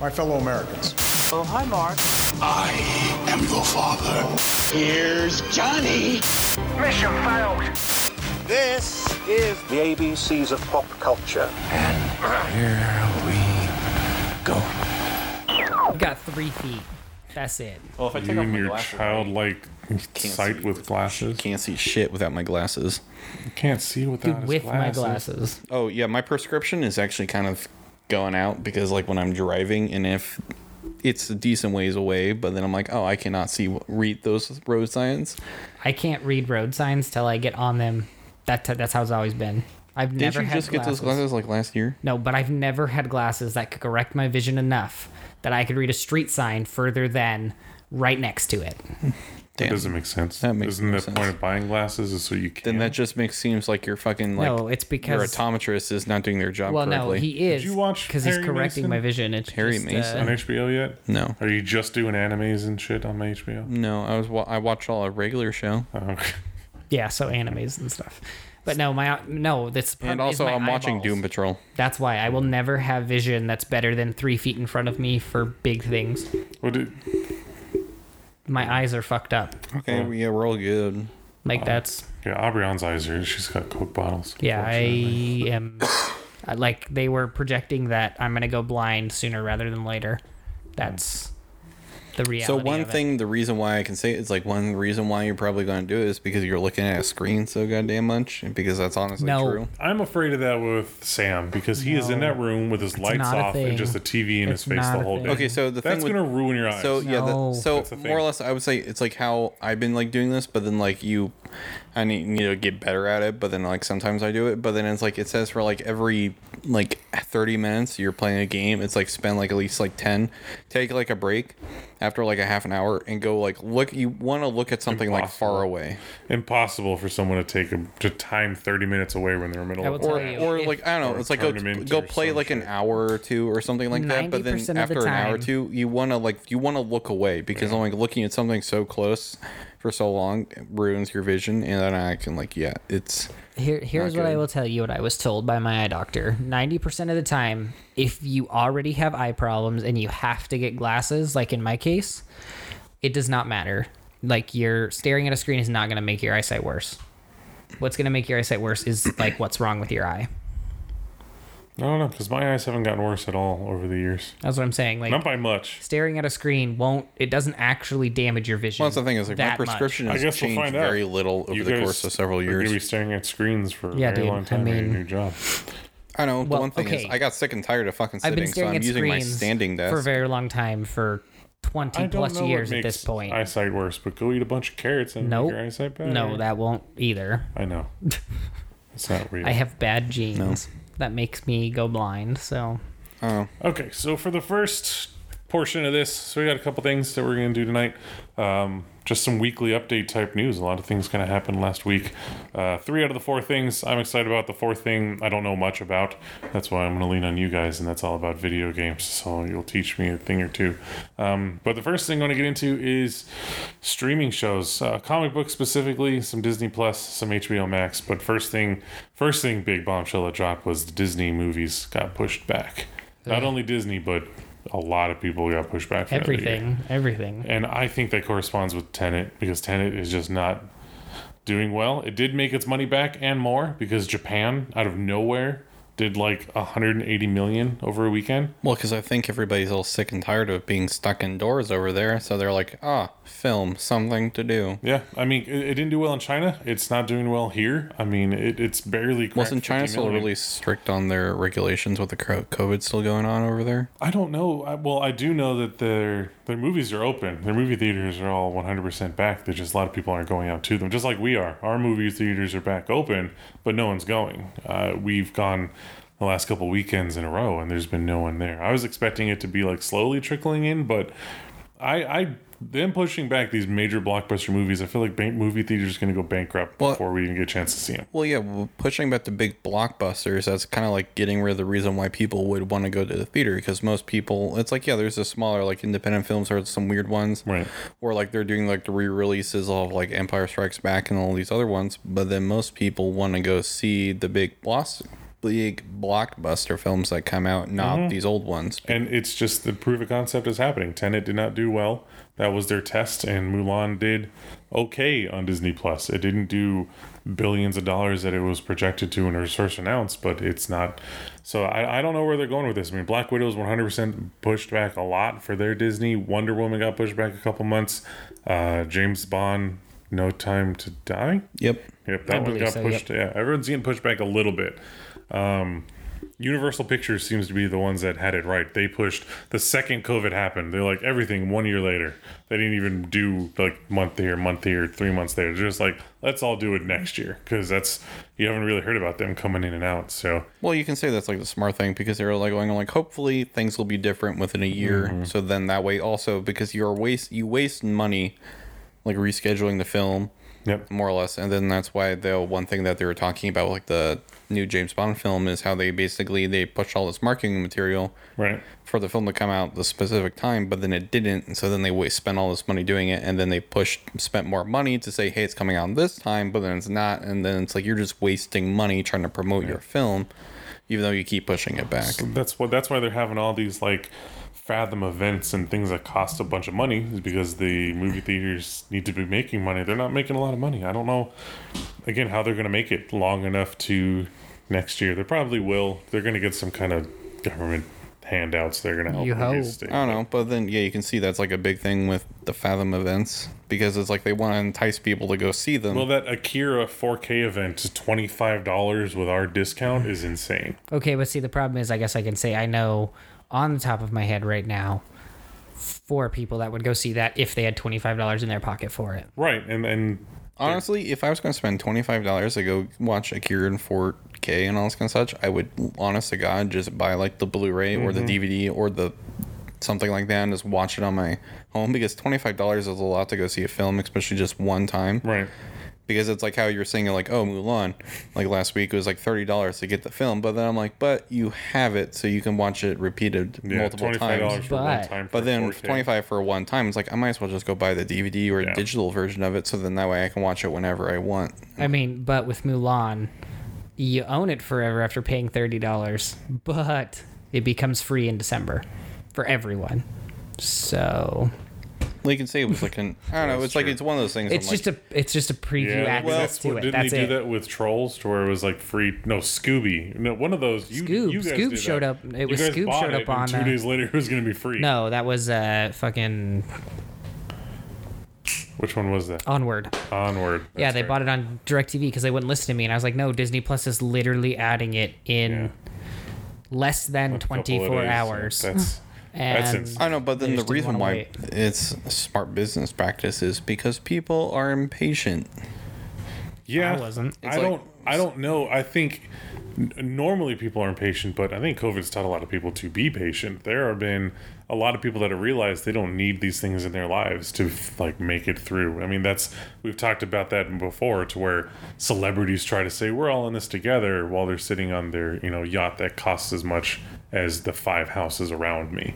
my fellow Americans. Oh, hi, Mark. I am your father. Here's Johnny. Mission failed. This is the ABCs of pop culture. And here we go. You got three feet. That's it. Well, if I take You off my your glasses, childlike Can't sight see with glasses. Can't see shit without my glasses. Can't see without Dude, his with my glasses. glasses. Oh yeah, my prescription is actually kind of going out because like when I'm driving and if it's a decent ways away, but then I'm like, oh, I cannot see read those road signs. I can't read road signs till I get on them. That that's how it's always been. I've Did never you had just get those glasses like last year? No, but I've never had glasses that could correct my vision enough that I could read a street sign further than right next to it. That doesn't make sense. That makes Isn't no the sense. point of buying glasses is so you can? Then that just makes seems like you're fucking like no, it's because your optometrist is not doing their job well, no, he is. Did you watch because he's Perry correcting Mason? my vision? It's Perry just, Mason? on Uh, HBO yet? no, Are you just doing animes and shit on my HBO? no, I was wa- I watched all a regular show, Oh, okay. yeah, so animes and stuff. But no, my no, that's and is also my I'm watching. Doom Patrol. That's why I will never have vision that's better than three feet in front of me for big things. What did, My eyes are fucked up. Okay, Oh. yeah, we're all good. Like um, that's yeah, Aubreyon's eyes are. She's got Coke bottles. yeah. I am uh, like they were projecting that I'm gonna go blind sooner rather than later. That's the reality. So one of it. thing, the reason why I can say it's like one reason why you're probably going to do it is because you're looking at a screen so goddamn much, and because that's honestly No. true. I'm afraid of that with Sam because he is in that room with his lights off and just a TV in It's his face the whole day. Okay, so the that's thing with gonna ruin your eyes. So yeah, No. that, so the thing. more or less, I would say it's like how I've been like doing this, but then like you, I need, need to get better at it. But then like sometimes I do it, but then it's like it says for like every like thirty minutes you're playing a game, it's like spend like at least like ten, take like a break after like a half an hour and go like look. You want to look at something like far away, impossible for someone to take a, to time 30 minutes away when they're in the middle I of will or tell you, or if- like I don't know, it's like go tournament go play like an hour or two or something like that. But then 90% the after an hour or two, you want to like you want to look away because I'm like looking at something so close for so long ruins your vision, and then I can like yeah, it's Here, here's what I will tell you what I was told by my eye doctor. 90% of the time, if you already have eye problems and you have to get glasses, like in my case, it does not matter. Like, you're staring at a screen is not going to make your eyesight worse. What's going to make your eyesight worse is like what's wrong with your eye. I don't know because my eyes haven't gotten worse at all over the years. That's what I'm saying. Like, Not by much. staring at a screen won't, it doesn't actually damage your vision. Well, that's the thing is like my that much. prescription I has guess we'll changed find out. very little over You the course of several Are gonna be staring at screens for a Yeah, very dude, long I time. in your mean- new job. I know. Well, the one thing is. I got sick and tired of fucking I've been sitting, so staring I'm at using my screens standing desk. for a very long time for 20 don't plus know what years at makes this point. Eyesight worse, but go eat a bunch of carrots and Nope. make your eyesight better. No, that won't either. I know. It's not real. I have bad genes that makes me go blind. So oh, Okay, so for the first portion of this, so we got a couple things that we're going to do tonight. Um, just some weekly update type news. A lot of things kind of happened last week. Uh, three out of the four things I'm excited about. The fourth thing I don't know much about. That's why I'm going to lean on you guys, and that's all about video games. So you'll teach me a thing or two. Um, but the first thing I want to get into is streaming shows, uh, comic books specifically, some Disney Plus, some HBO Max. But first thing, first thing, big bombshell that dropped was the Disney movies got pushed back. Not only Disney, but a lot of people got pushed back. Everything, everything. And I think that corresponds with Tenet because Tenet is just not doing well. It did make its money back and more because Japan, out of nowhere, did like 180 million over a weekend. well, because I think everybody's all sick and tired of being stuck indoors over there, so they're like, ah, film, something to do. Yeah, I mean, it, it didn't do well in China. It's not doing well here. I mean, it, it's barely. Wasn't China still really strict on their regulations with the COVID still going on over there? I don't know. I, well, I do know that their their movies are open. Their movie theaters are all 100% back. There's just a lot of people aren't going out to them, just like we are. Our movie theaters are back open, but no one's going. Uh, we've gone the last couple weekends in a row, and there's been no one there. I was expecting it to be like slowly trickling in, but I, I them pushing back these major blockbuster movies. I feel like bank, movie theaters are going to go bankrupt Well- before we even get a chance to see them. Well, yeah, well, pushing back the big blockbusters, that's kind of like getting rid of the reason why people would want to go to the theater because most people, it's like, yeah, there's the smaller, like independent films or some weird ones. Right. Or like they're doing like the re releases of like Empire Strikes Back and all these other ones, but then most people want to go see the big bloss. Big blockbuster films that come out, not Mm-hmm. these old ones. and it's just the proof of concept is happening. Tenet did not do well. That was their test, and Mulan did okay on Disney Plus. It didn't do billions of dollars that it was projected to when it was first announced, but it's not. So I, I don't know where they're going with this. I mean, Black Widow is 100% pushed back a lot for their Disney. Wonder Woman got pushed back a couple months. Uh, James Bond, No Time to Die. Yep. Yep, that one got so, pushed. Yeah, everyone's getting pushed back a little bit. Um, Universal Pictures seems to be the ones that had it right. They pushed the second COVID happened. They're like everything one year later. They didn't even do like month here, month here, three months there. They're just like let's all do it next year because that's you haven't really heard about them coming in and out. So Well, you can say that's like the smart thing because they're like going like hopefully things will be different within a year. Mm-hmm. So then that way also because you're waste you waste money like rescheduling the film yep, more or less, and then that's why the one thing that they were talking about like the new James Bond film is how they basically they pushed all this marketing material right. for the film to come out the specific time, but then it didn't. And so then they spent all this money doing it, and then they pushed, spent more money to say, hey, it's coming out this time, but then it's not. And then it's like you're just wasting money trying to promote your film, even though you keep pushing it back. That's what. That's why they're having all these like fathom events and things that cost a bunch of money is because the movie theaters need to be making money. They're not making a lot of money. I don't know again how they're going to make it long enough to next year. They probably will. They're going to get some kind of government handouts. They're going to help. You movies hope. stay. I don't know, but then yeah, you can see that's like a big thing with the Fathom events because it's like they want to entice people to go see them. Well, that Akira 4K event is twenty five dollars with our discount is insane. Okay, but see, the problem is, I guess I can say I know on the top of my head right now four people that would go see that if they had twenty five dollars in their pocket for it. Right, and and Honestly, if I was going to spend twenty five dollars to go watch Akira in four K and all this kind of such, I would, honest to God, just buy like the Blu-ray or the mm-hmm. DVD or the something like that and just watch it on my home because twenty five dollars is a lot to go see a film, especially just one time. right. Because it's like how you're saying like, oh Mulan, like last week it was like thirty dollars to get the film, but then I'm like, but you have it so you can watch it repeated Yeah, multiple twenty five dollars times. for one But- time. But then 4K. twenty five for one time, it's like I might as well just go buy the DVD or Yeah. digital version of it, so then that way I can watch it whenever I want. I mean, but with Mulan, you own it forever after paying thirty dollars, but it becomes free in December for everyone. So Well, you can say it was like an I don't know. It's like it's one of those things. it's I'm like, just a it's just a preview Yeah, access that's to what, it. didn't That's they do it. that with Trolls, to where it was like free? No, Scooby. No, one of those. You, Scoob. you guys Scoob showed up- it You was guys Scoob showed it, up on, Two uh, days later, it was going to be free. No, that was uh fucking Which one was that? onward. Onward. yeah, they right. bought it on DirecTV because they wouldn't listen to me, and I was like, no, Disney Plus is literally adding it in Yeah. less than A twenty four days. hours. That's that's and I know, but then the reason why wait. it's smart business practice is because people are impatient. yeah. I wasn't. I It's don't. I don't know. I think n- normally people are impatient, but I think COVID's taught a lot of people to be patient. There have been a lot of people that have realized they don't need these things in their lives to like make it through. I mean, that's we've talked about that before, to where celebrities try to say we're all in this together while they're sitting on their you know yacht that costs as much as the five houses around me.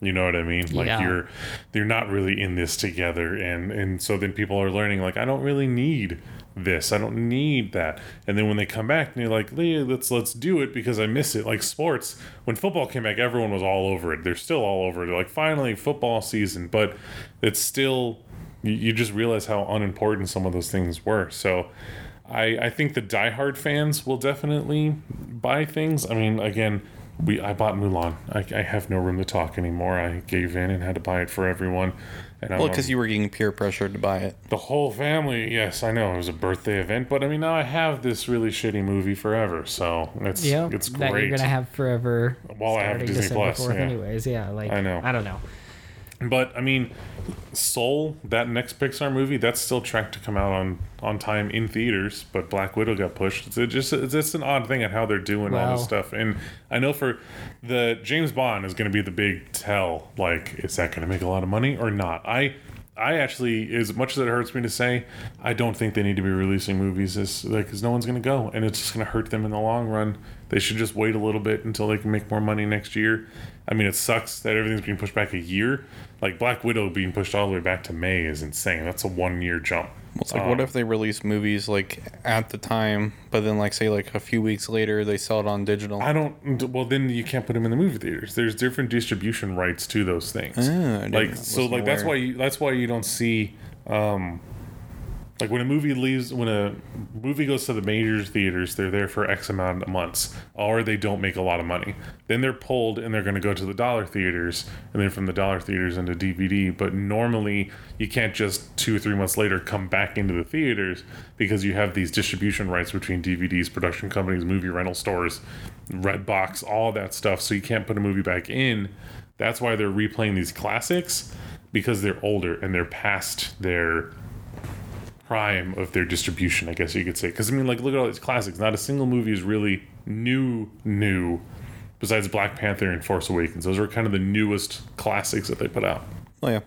You know what I mean? Like Yeah. you're they're not really in this together and and so then people are learning like I don't really need this. I don't need that. And then when they come back and you're like, "Leah, let's let's do it because I miss it. Like sports, when football came back, everyone was all over it. They're still all over it. They're like finally football season, but it's still you, you just realize how unimportant some of those things were. So I, I think the diehard fans will definitely buy things. I mean, again, we I bought Mulan. I, I have no room to talk anymore. I gave in and had to buy it for everyone. And Well, because you were getting peer pressured to buy it. the whole family. Yes, I know it was a birthday event, but I mean now I have this really shitty movie forever, so it's Yeah, it's that great. you're gonna have forever. While I have starting Disney December Plus, 4th yeah. anyways. Yeah, like I know. I don't know. But I mean, Soul, that next Pixar movie, that's still tracked to come out on on time in theaters. But Black Widow got pushed. It's just it's just an odd thing at how they're doing all this stuff. And I know for the James Bond is going to be the big tell. Like, is that going to make a lot of money or not? I. I actually, as much as it hurts me to say, I don't think they need to be releasing movies. This like, because no one's gonna go, and it's just gonna hurt them in the long run. They should just wait a little bit until they can make more money next year. I mean, it sucks that everything's being pushed back a year. Like Black Widow being pushed all the way back to May is insane. That's a one year jump. It's like, what if they release movies like at the time, but then like say like a few weeks later they sell it on digital? I don't. Well, then you can't put them in the movie theaters. There's different distribution rights to those things. Ah, like so, like that's why you that's why you don't see, um, like when a movie leaves when a movie goes to the major theaters, they're there for X amount of months, or they don't make a lot of money. Then they're pulled and they're going to go to the dollar theaters, and then from the dollar theaters into DVD. But normally you can't just two or three months later come back into the theaters because you have these distribution rights between DVDs, production companies, movie rental stores, Redbox, all that stuff. So you can't put a movie back in. That's why they're replaying these classics because they're older and they're past their prime of their distribution, I guess you could say. Because I mean, like, look at all these classics. Not a single movie is really new, new, besides Black Panther and Force Awakens. Those are kind of the newest classics that they put out. Oh yeah,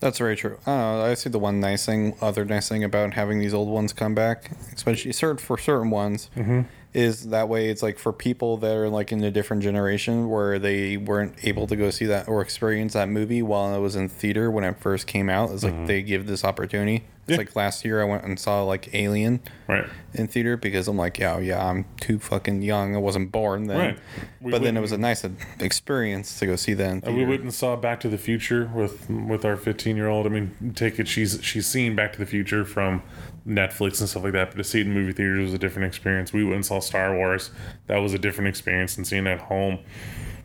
that's very true. I know. I see the one nice thing, other nice thing about having these old ones come back, especially for certain ones, mm-hmm. Is that way it's like for people that are like in a different generation where they weren't able to go see that or experience that movie while it was in theater when it first came out. It's like mm-hmm. they give this opportunity. It's Yeah. like last year I went and saw like Alien Right. in theater because I'm like, yeah, yeah, I'm too fucking young. I wasn't born then. Right. We but then it was a nice experience to go see that uh, theater. we went and saw Back to the Future with with our 15 year old. I mean, take it. She's she's seen Back to the Future from Netflix and stuff like that, but to see it in movie theaters was a different experience. We went and saw Star Wars. That was a different experience than seeing it at home.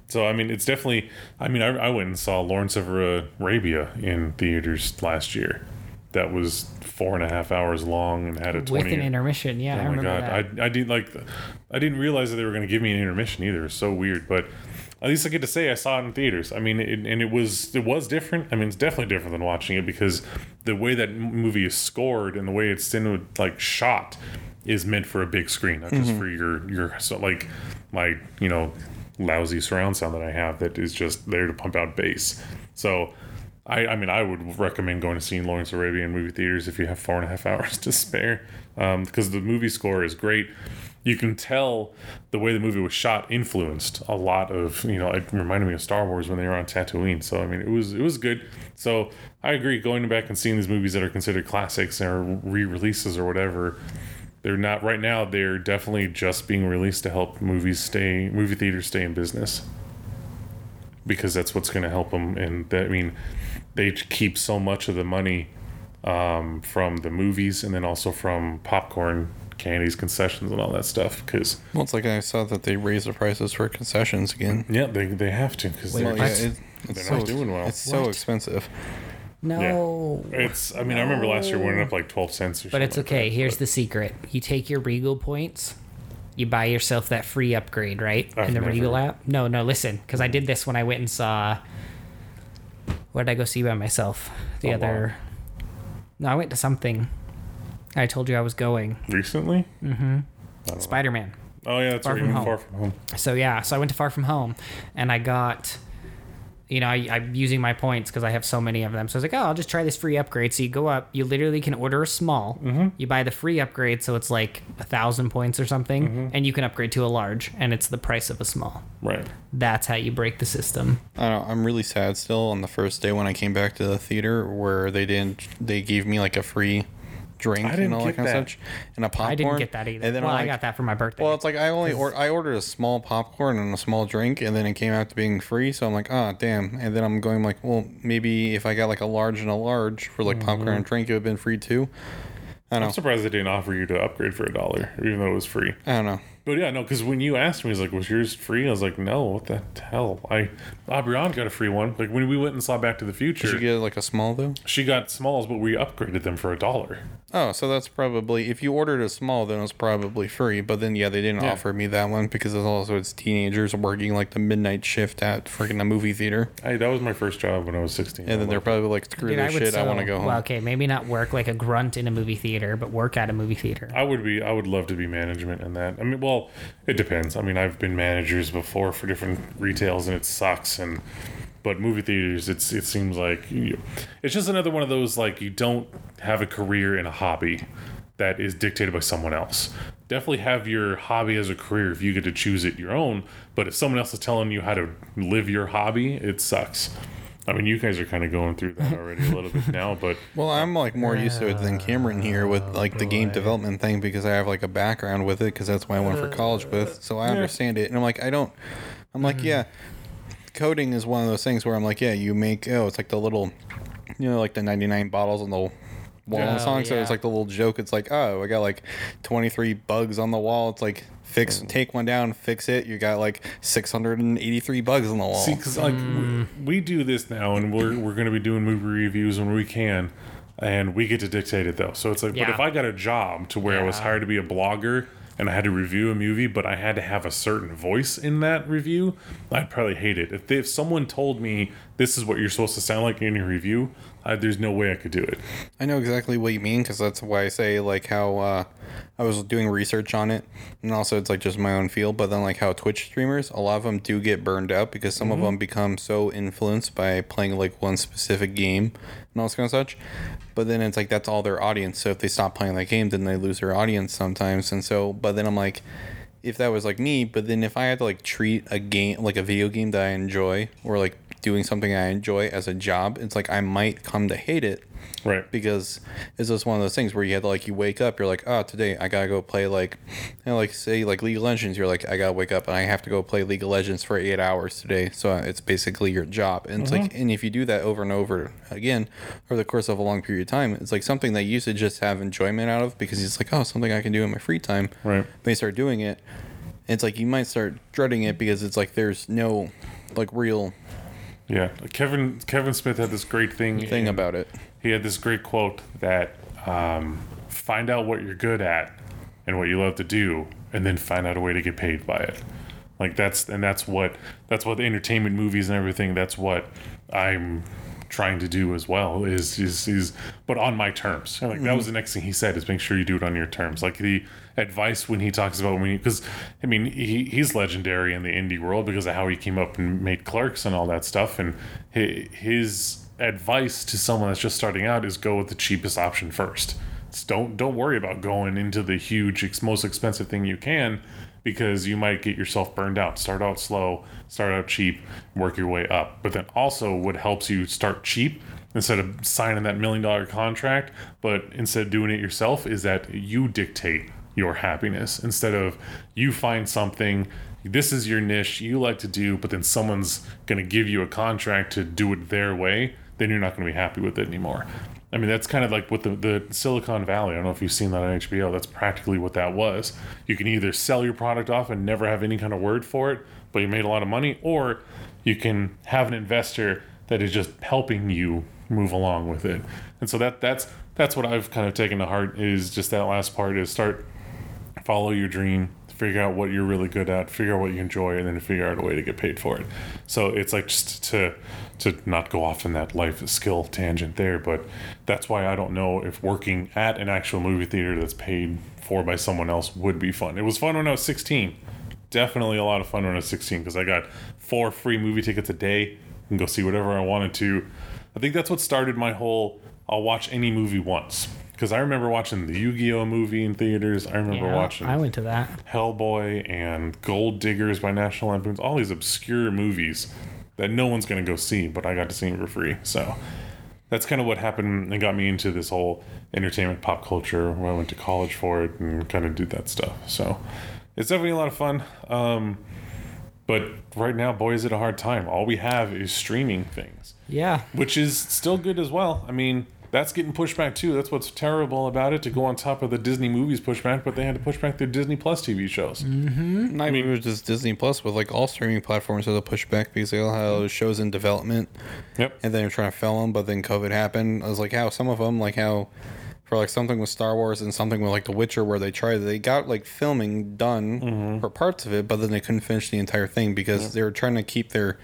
So I mean, it's definitely. I mean, I, I went and saw Lawrence of Arabia in theaters last year. That was four and a half hours long and had a with 20 an intermission. Yeah, oh I Oh my remember god, that. I, I didn't like. I didn't realize that they were going to give me an intermission either. It's so weird, but at least I get to say I saw it in theaters. I mean, it, and it was it was different. I mean, it's definitely different than watching it because the way that movie is scored and the way it's cine, like shot is meant for a big screen, not just mm-hmm. for your your so like my you know lousy surround sound that I have that is just there to pump out bass. So. I, I mean, I would recommend going to see Lawrence Arabia in movie theaters if you have four and a half hours to spare, um, because the movie score is great. You can tell the way the movie was shot influenced a lot of you know. It reminded me of Star Wars when they were on Tatooine. So I mean, it was it was good. So I agree. Going back and seeing these movies that are considered classics or re-releases or whatever, they're not right now. They're definitely just being released to help movies stay, movie theaters stay in business because that's what's going to help them. And that, I mean, they keep so much of the money um, from the movies and then also from popcorn, candies, concessions, and all that stuff. Because Well, it's like I saw that they raised the prices for concessions again. yeah, they, they have to because Wait, they're, yeah, it, it's They're so not doing well. It's so What? expensive. no. it's. I mean, I remember last year we went up like twelve cents. Or But it's something like okay. that, Here's but- the secret. You take your Regal points, you buy yourself that free upgrade, right? I've in the never- Regal app. No, no, listen, because I did this when I went and saw. What did I go see by myself? The Oh, other. No, I went to something. I told you I was going. recently. Mhm. Spider Man. Oh yeah, that's Far right. From Home. Far from home. So yeah, so I went to Far From Home, and I got, you know, I, I'm using my points because I have so many of them. So I was like, oh, I'll just try this free upgrade. So you go up, you literally can order a small. Mm-hmm. You buy the free upgrade, so it's like a thousand points or something, Mm-hmm. and you can upgrade to a large, and it's the price of a small. Right. That's how you break the system. I don't know. I'm really sad still on the first day when I came back to the theater where they didn't. They gave me like a free drink I didn't and all that get kind of that. such, and a popcorn. I didn't get that either. And then well, I'm I got that for my birthday. Well, it's like I only or I ordered a small popcorn and a small drink, and then it came out to being free. So I'm like, ah, damn. And then I'm going like, well, maybe if I got like a large and a large for like popcorn and drink, it would have been free too. I don't I'm know. surprised they didn't offer you to upgrade for a dollar, even though it was free. I don't know. But yeah, no, because when you asked me, I was like, "Was yours free?" I was like, "No, what the hell?" I Aubrion got a free one. Like when we went and saw Back to the Future, Did you get like a small though? she got smalls, but we upgraded them for a dollar. Oh, so that's probably if you ordered a small, then it's probably free. But then yeah, they didn't Yeah. offer me that one because it's also it's teenagers working like the midnight shift at freaking a movie theater, Hey, that was my first job when I was 16. and then they're probably like, screw Dude, this would shit, I want to go home. Well, okay, maybe not work like a grunt in a movie theater, but work at a movie theater. I would be. I would love to be management in that. I mean, well, it depends. I mean, I've been managers before for different retails, and it sucks. And but movie theaters, it's it seems like you, it's just another one of those like you don't have a career in a hobby. that is dictated by someone else. Definitely have your hobby as a career if you get to choose it your own, but if someone else is telling you how to live your hobby, it sucks. I mean, you guys are kind of going through that already a little bit now, but Well, I'm like more used to it than Cameron here with oh, like the game development thing because I have like a background with it because that's what I went for college with. So I understand it, and I'm like, I don't. I'm like, mm-hmm. yeah, coding is one of those things where I'm like, yeah, you make oh, it's like the little, you know, like the 99 bottles on the wall Oh, song. So it's like the little joke. It's like, oh, I got like 23 bugs on the wall. It's like fix, mm. take one down, fix it. You got like 683 bugs on the wall. See, because like we, mm. we do this now, and we're we're gonna be doing movie reviews when we can, and we get to dictate it though. So it's like, but if I got a job to where I was hired to be a blogger and I had to review a movie, but I had to have a certain voice in that review, I'd probably hate it. If, if someone told me this is what you're supposed to sound like in your review, I, there's no way I could do it. I know exactly what you mean because that's why I say like how uh, I was doing research on it, and also it's like just my own field. But then like how Twitch streamers, a lot of them do get burned out because some of them become so influenced by playing like one specific game and all this kind of such. But then it's like that's all their audience. So if they stop playing that game, then they lose their audience sometimes. And so, but then I'm like. If that was like me, but then if I had to like treat a game like a video game that I enjoy or like doing something I enjoy as a job, it's like I might come to hate it Right. because it's just one of those things where you had to like you wake up you're like oh today i gotta go play like you know, like say like league of legends you're like i gotta wake up and i have to go play league of legends for eight hours today so it's basically your job and it's like mm-hmm. and if you do that over and over again over the course of a long period of time it's like something that you used to just have enjoyment out of because it's like oh something i can do in my free time Right. they start doing it it's like you might start dreading it because it's like there's no like real Yeah. Kevin Kevin Smith had this great thing thing about it he had this great quote that um, find out what you're good at and what you love to do and then find out a way to get paid by it like that's and that's what that's what the entertainment movies and everything that's what i'm trying to do as well is is, is but on my terms. Like that was mm-hmm. the next thing he said is make sure you do it on your terms. Like the advice when he talks about when because i mean he, he's legendary in the indie world because of how he came up and made clerks and all that stuff. And his advice to someone that's just starting out is go with the cheapest option first. It's don't don't worry about going into the huge most expensive thing you can because you might get yourself burned out. Start out slow start out cheap work your way up. But then also what helps you start cheap instead of signing that million dollar contract but instead of doing it yourself is that you dictate your happiness. Instead of you find something this is your niche you like to do but then someone's going to give you a contract to do it their way then you're not going to be happy with it anymore I mean, that's kind of like with the, the Silicon Valley. I don't know if you've seen that on HBO. That's practically what that was. You can either sell your product off and never have any kind of word for it, but you made a lot of money, or you can have an investor that is just helping you move along with it. And so that that's that's what I've kind of taken to heart is just that last part is start follow your dream figure out what you're really good at figure out what you enjoy and then figure out a way to get paid for it so it's like just to to not go off in that life skill tangent there but that's why i don't know if working at an actual movie theater that's paid for by someone else would be fun it was fun when i was 16 definitely a lot of fun when i was 16 because i got four free movie tickets a day and go see whatever i wanted to i think that's what started my whole i'll watch any movie once because I remember watching the Yu-Gi-Oh movie in theaters. I remember Yeah, watching I went to that. Hellboy and Gold Diggers by National Lampoons. All these obscure movies that no one's gonna go see, but I got to see them for free. So that's kind of what happened and got me into this whole entertainment pop culture. Where I went to college for it and kind of did that stuff. So it's definitely a lot of fun. Um, but right now, boy, is it a hard time. All we have is streaming things Yeah. which is still good as well. I mean, that's getting pushed back too. That's what's terrible about it to go on top of the Disney movies pushback, but they had to push back their Disney Plus TV shows. Not even with just Disney Plus, with like all streaming platforms have to push back because they all have shows in development, Yep. and then they're trying to fill them, but then COVID happened. I was like, how some of them, like how for like something with Star Wars and something with like The Witcher, where they tried, they got like filming done mm-hmm. for parts of it, but then they couldn't finish the entire thing because they were trying to keep their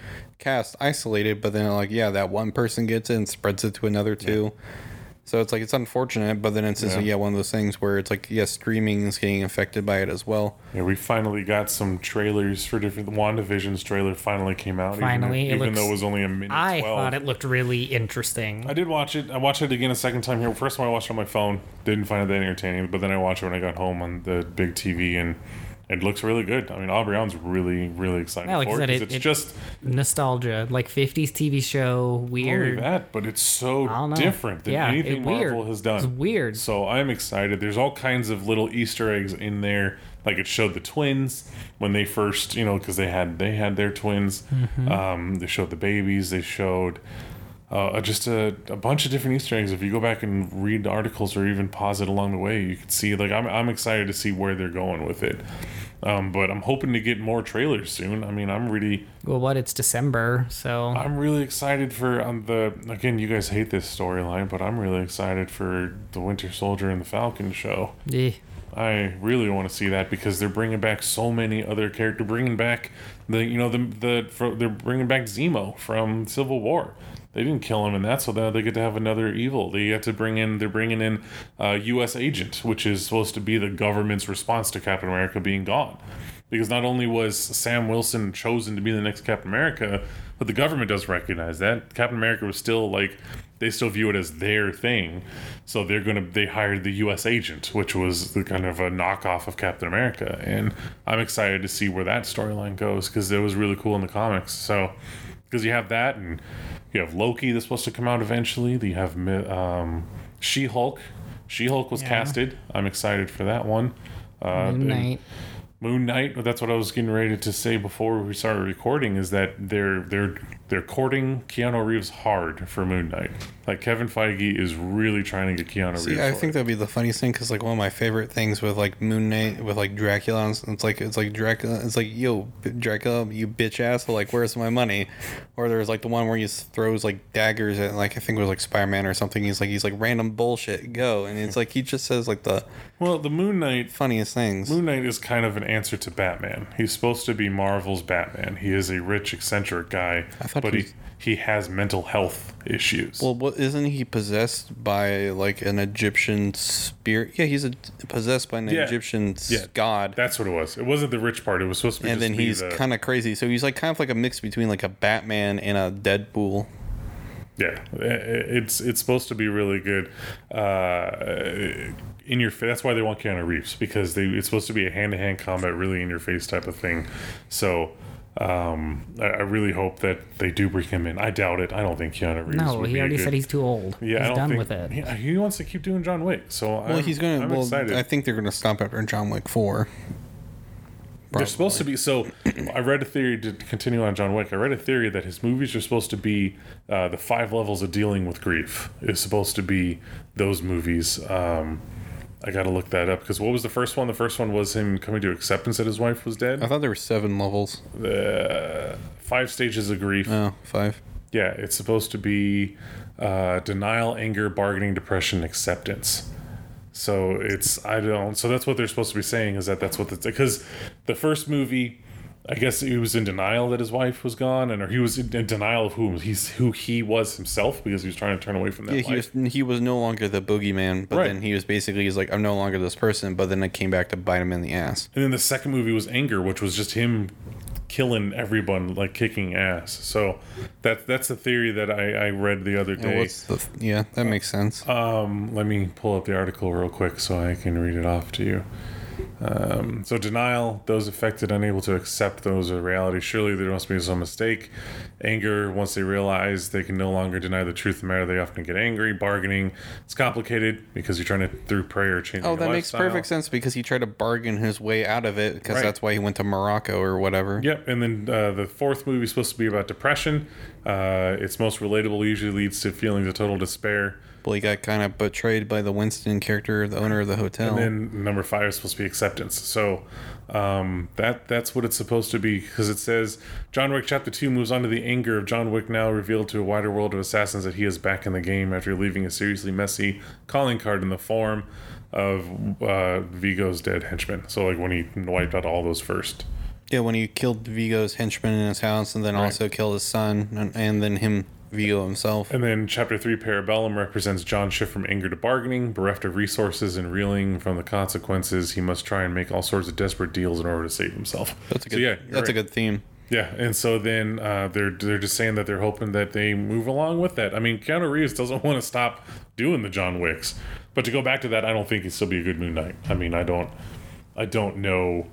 cast isolated. But then like, yeah, that one person gets it and spreads it to another two. So it's like it's unfortunate, but then it's just Yeah. yeah. one of those things where it's like yeah, streaming is getting affected by it as well. Yeah, we finally got some trailers for different. The WandaVision's trailer finally came out. Finally, it even, even looks- though it was only a minute. I 12. thought it looked really interesting. I did watch it. I watched it again a second time here. First time I watched it on my phone, didn't find it that entertaining. But then I watched it when I got home on the big TV, and it looks really good. I mean, Aubrey Allen's really, really excited Yeah, like for it. said, 'cause it- it's it- just Nostalgia, like 50s TV show, weird. that, but it's so I don't know. different than Yeah, anything it- weird. Marvel has done. It's weird. So I'm excited. There's all kinds of little Easter eggs in there. Like it showed the twins when they first, you know, because they had they had their twins. Mm-hmm. Um, they showed the babies. They showed uh, just a, a bunch of different Easter eggs. If you go back and read the articles or even pause it along the way, you can see. Like I'm I'm excited to see where they're going with it. Um, but I'm hoping to get more trailers soon. I mean, I'm really Well, what? It's December, so I'm really excited for um, the again. You guys hate this storyline, but I'm really excited for the Winter Soldier and the Falcon show. eh. I really want to see that because they're bringing back so many other characters. Bringing back the you know the the they're bringing back Zemo from Civil War. They didn't kill him in that, so now they get to have another evil. They get to bring in. They're bringing in uh, a U.S. Agent, which is supposed to be the government's response to Captain America being gone. Because not only was Sam Wilson chosen to be the next Captain America, but the government does recognize that Captain America was still like they still view it as their thing. So they're gonna they hired the U.S. agent, which was the kind of a knockoff of Captain America, and I'm excited to see where that storyline goes because it was really cool in the comics. So because you have that, and you have Loki that's supposed to come out eventually. You have um, She Hulk. She Hulk was Yeah. casted. I'm excited for that one. Uh, Moon Knight. Moon Knight. That's what I was getting ready to say before we started recording. Is that they're they're they're courting Keanu Reeves hard for Moon Knight. Like Kevin Feige is really trying to get Keanu Reeves. See, I for think that'd be the funniest thing because like one of my favorite things with like Moon Knight with like Dracula, and it's like it's like Dracula, it's like yo Dracula, you bitch ass, like where's my money? Or there's like the one where he throws like daggers at like I think it was like Spider Man or something. He's like he's like random bullshit, go, and it's like he just says like the well, the Moon Knight. funniest things. Moon Knight is kind of an answer to Batman. He's supposed to be Marvel's Batman. He is a rich, eccentric guy, I thought but he he has mental health issues. Well, what isn't he possessed by like an Egyptian spirit? Yeah, he's a, possessed by an Yeah. Egyptian Yeah. god. That's what it was. It wasn't the rich part. It was supposed to be. and then he's the- kind of crazy. So he's like kind of like a mix between like a Batman and a Deadpool. Yeah, it's it's supposed to be really good. Uh, in your face. That's why they want Keanu Reeves because they it's supposed to be a hand to hand combat, really in your face type of thing. So. Um, I, I really hope that they do bring him in. I doubt it. I don't think Keanu Reeves. No, would he be a already good- said he's too old. Yeah, I he's don't done think, with it. He, he wants to keep doing John Wick. So Well, I'm, he's gonna. I'm well, excited. I think they're gonna stop after John Wick four. They're supposed to be. So, I read a theory to continue on John Wick. I read a theory that his movies are supposed to be uh, the five levels of dealing with grief. Is supposed to be those movies. Um, I got to look that up because what was the first one? The first one was him coming to acceptance that his wife was dead. I thought there were seven levels. Uh, five stages of grief. Oh, five. Yeah, it's supposed to be uh, denial, anger, bargaining, depression, acceptance. So it's I don't. So that's what they're supposed to be saying is that that's what it's because the first movie, I guess he was in denial that his wife was gone, and or he was in denial of who he's who he was himself because he was trying to turn away from that Yeah, he life. was he was no longer the boogeyman, but Right. then he was basically he's like I'm no longer this person, but then it came back to bite him in the ass. And then the second movie was Anger, which was just him killing everyone, like kicking ass. So that that's the theory that I, I read the other day. what's the yeah that makes sense. Um, let me pull up the article real quick so I can read it off to you. Um, so denial, those affected unable to accept those as reality. Surely there must be some mistake. Anger, once they realize they can no longer deny the truth of the matter, they often get angry. Bargaining, it's complicated because you're trying to through prayer change. Oh, that makes perfect sense because he tried to bargain his way out of it because Right. that's why he went to Morocco or whatever. Yep, and then uh, the fourth movie is supposed to be about depression. Uh, it's most relatable. Usually leads to feelings of total despair. Well, he got kind of betrayed by the Winston character, the owner of the hotel. And then number five is supposed to be acceptance. So um, that that's what it's supposed to be because it says John Wick Chapter Two moves on to the anger of John Wick now revealed to a wider world of assassins that he is back in the game after leaving a seriously messy calling card in the form of uh, Viggo's dead henchman. So like when he wiped out all those first. yeah, when he killed Viggo's henchman in his house and then Right. also killed his son and, and then him view himself. And then chapter three, Parabellum, represents John shift from anger to bargaining, bereft of resources and reeling from the consequences. He must try and make all sorts of desperate deals in order to save himself. That's a So, good. yeah, you're that's a good theme. Yeah, and so then uh, they're they're just saying that they're hoping that they move along with that. I mean, Keanu Reeves doesn't want to stop doing the John Wicks, but to go back to that, I don't think he'd still be a good Moon Knight. I mean, I don't, I don't know,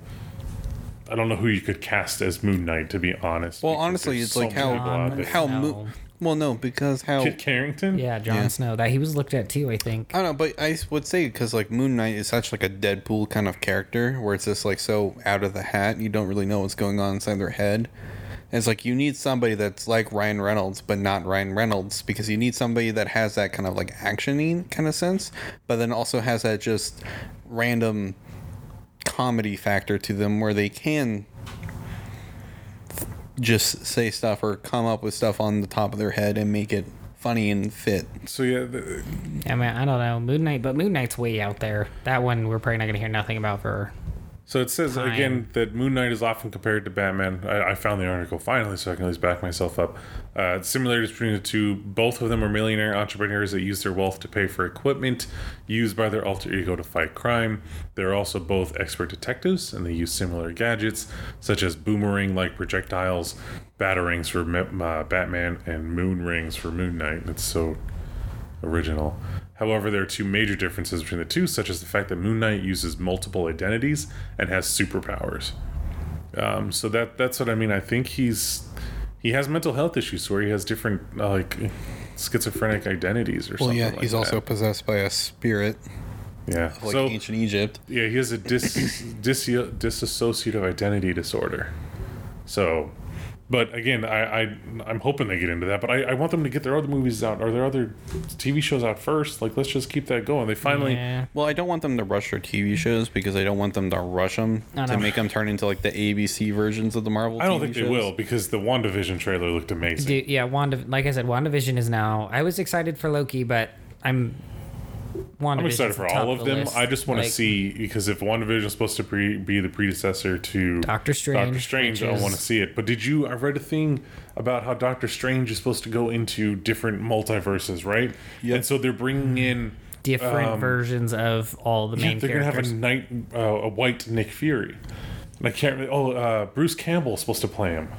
I don't know who you could cast as Moon Knight to be honest. Well, honestly, it's so like many how people out there. how No. Mo- well, no, because how Kit Carrington. Yeah, Jon Yeah. Snow. That he was looked at too. I think. I don't know, but I would say because like Moon Knight is such like a Deadpool kind of character, where it's just like so out of the hat, you don't really know what's going on inside their head. And it's like you need somebody that's like Ryan Reynolds, but not Ryan Reynolds, because you need somebody that has that kind of like actiony kind of sense, but then also has that just random comedy factor to them, where they can just say stuff or come up with stuff on the top of their head and make it funny and fit. So yeah, the, I mean, I don't know Moon Knight, but Moon Knight's way out there. That one we're probably not gonna hear nothing about for. So it says Time. again that Moon Knight is often compared to Batman. I, I found the article finally, so I can at least back myself up. Uh, similarities between the two: both of them are millionaire entrepreneurs that use their wealth to pay for equipment used by their alter ego to fight crime. They're also both expert detectives, and they use similar gadgets such as boomerang-like projectiles, batarangs for uh, Batman, and moon rings for Moon Knight. That's so original. However, there are two major differences between the two, such as the fact that Moon Knight uses multiple identities and has superpowers. Um, so that that's what I mean. I think he's he has mental health issues where he has different uh, like schizophrenic identities or Well, something. yeah, like he's that. also possessed by a spirit, yeah. like so ancient Egypt. yeah, he has a dis, dis disassociative identity disorder. So, but again, I, I I'm hoping they get into that. But I, I want them to get their other movies out or their other TV shows out first. Like, let's just keep that going. They finally. Yeah. Well, I don't want them to rush their TV shows because I don't want them to rush them to know. make them turn into like the ABC versions of the Marvel. I don't TV think they will because the WandaVision trailer looked amazing. Dude, yeah, Wanda. Like I said, WandaVision is now. I was excited for Loki, but I'm. WandaVision's I'm excited for all of the them. list. I just want to Like, see because if WandaVision is supposed to pre- be the predecessor to Doctor Strange, Doctor Strange, which I want to see it. But did you? I read a thing about how Doctor Strange is supposed to go into different multiverses, right? Yeah. And so they're bringing in different versions of all the Um, Yeah, main they're gonna have a night, uh, a white Nick Fury, and I can't. Really, oh, uh, Bruce Campbell is supposed to play him,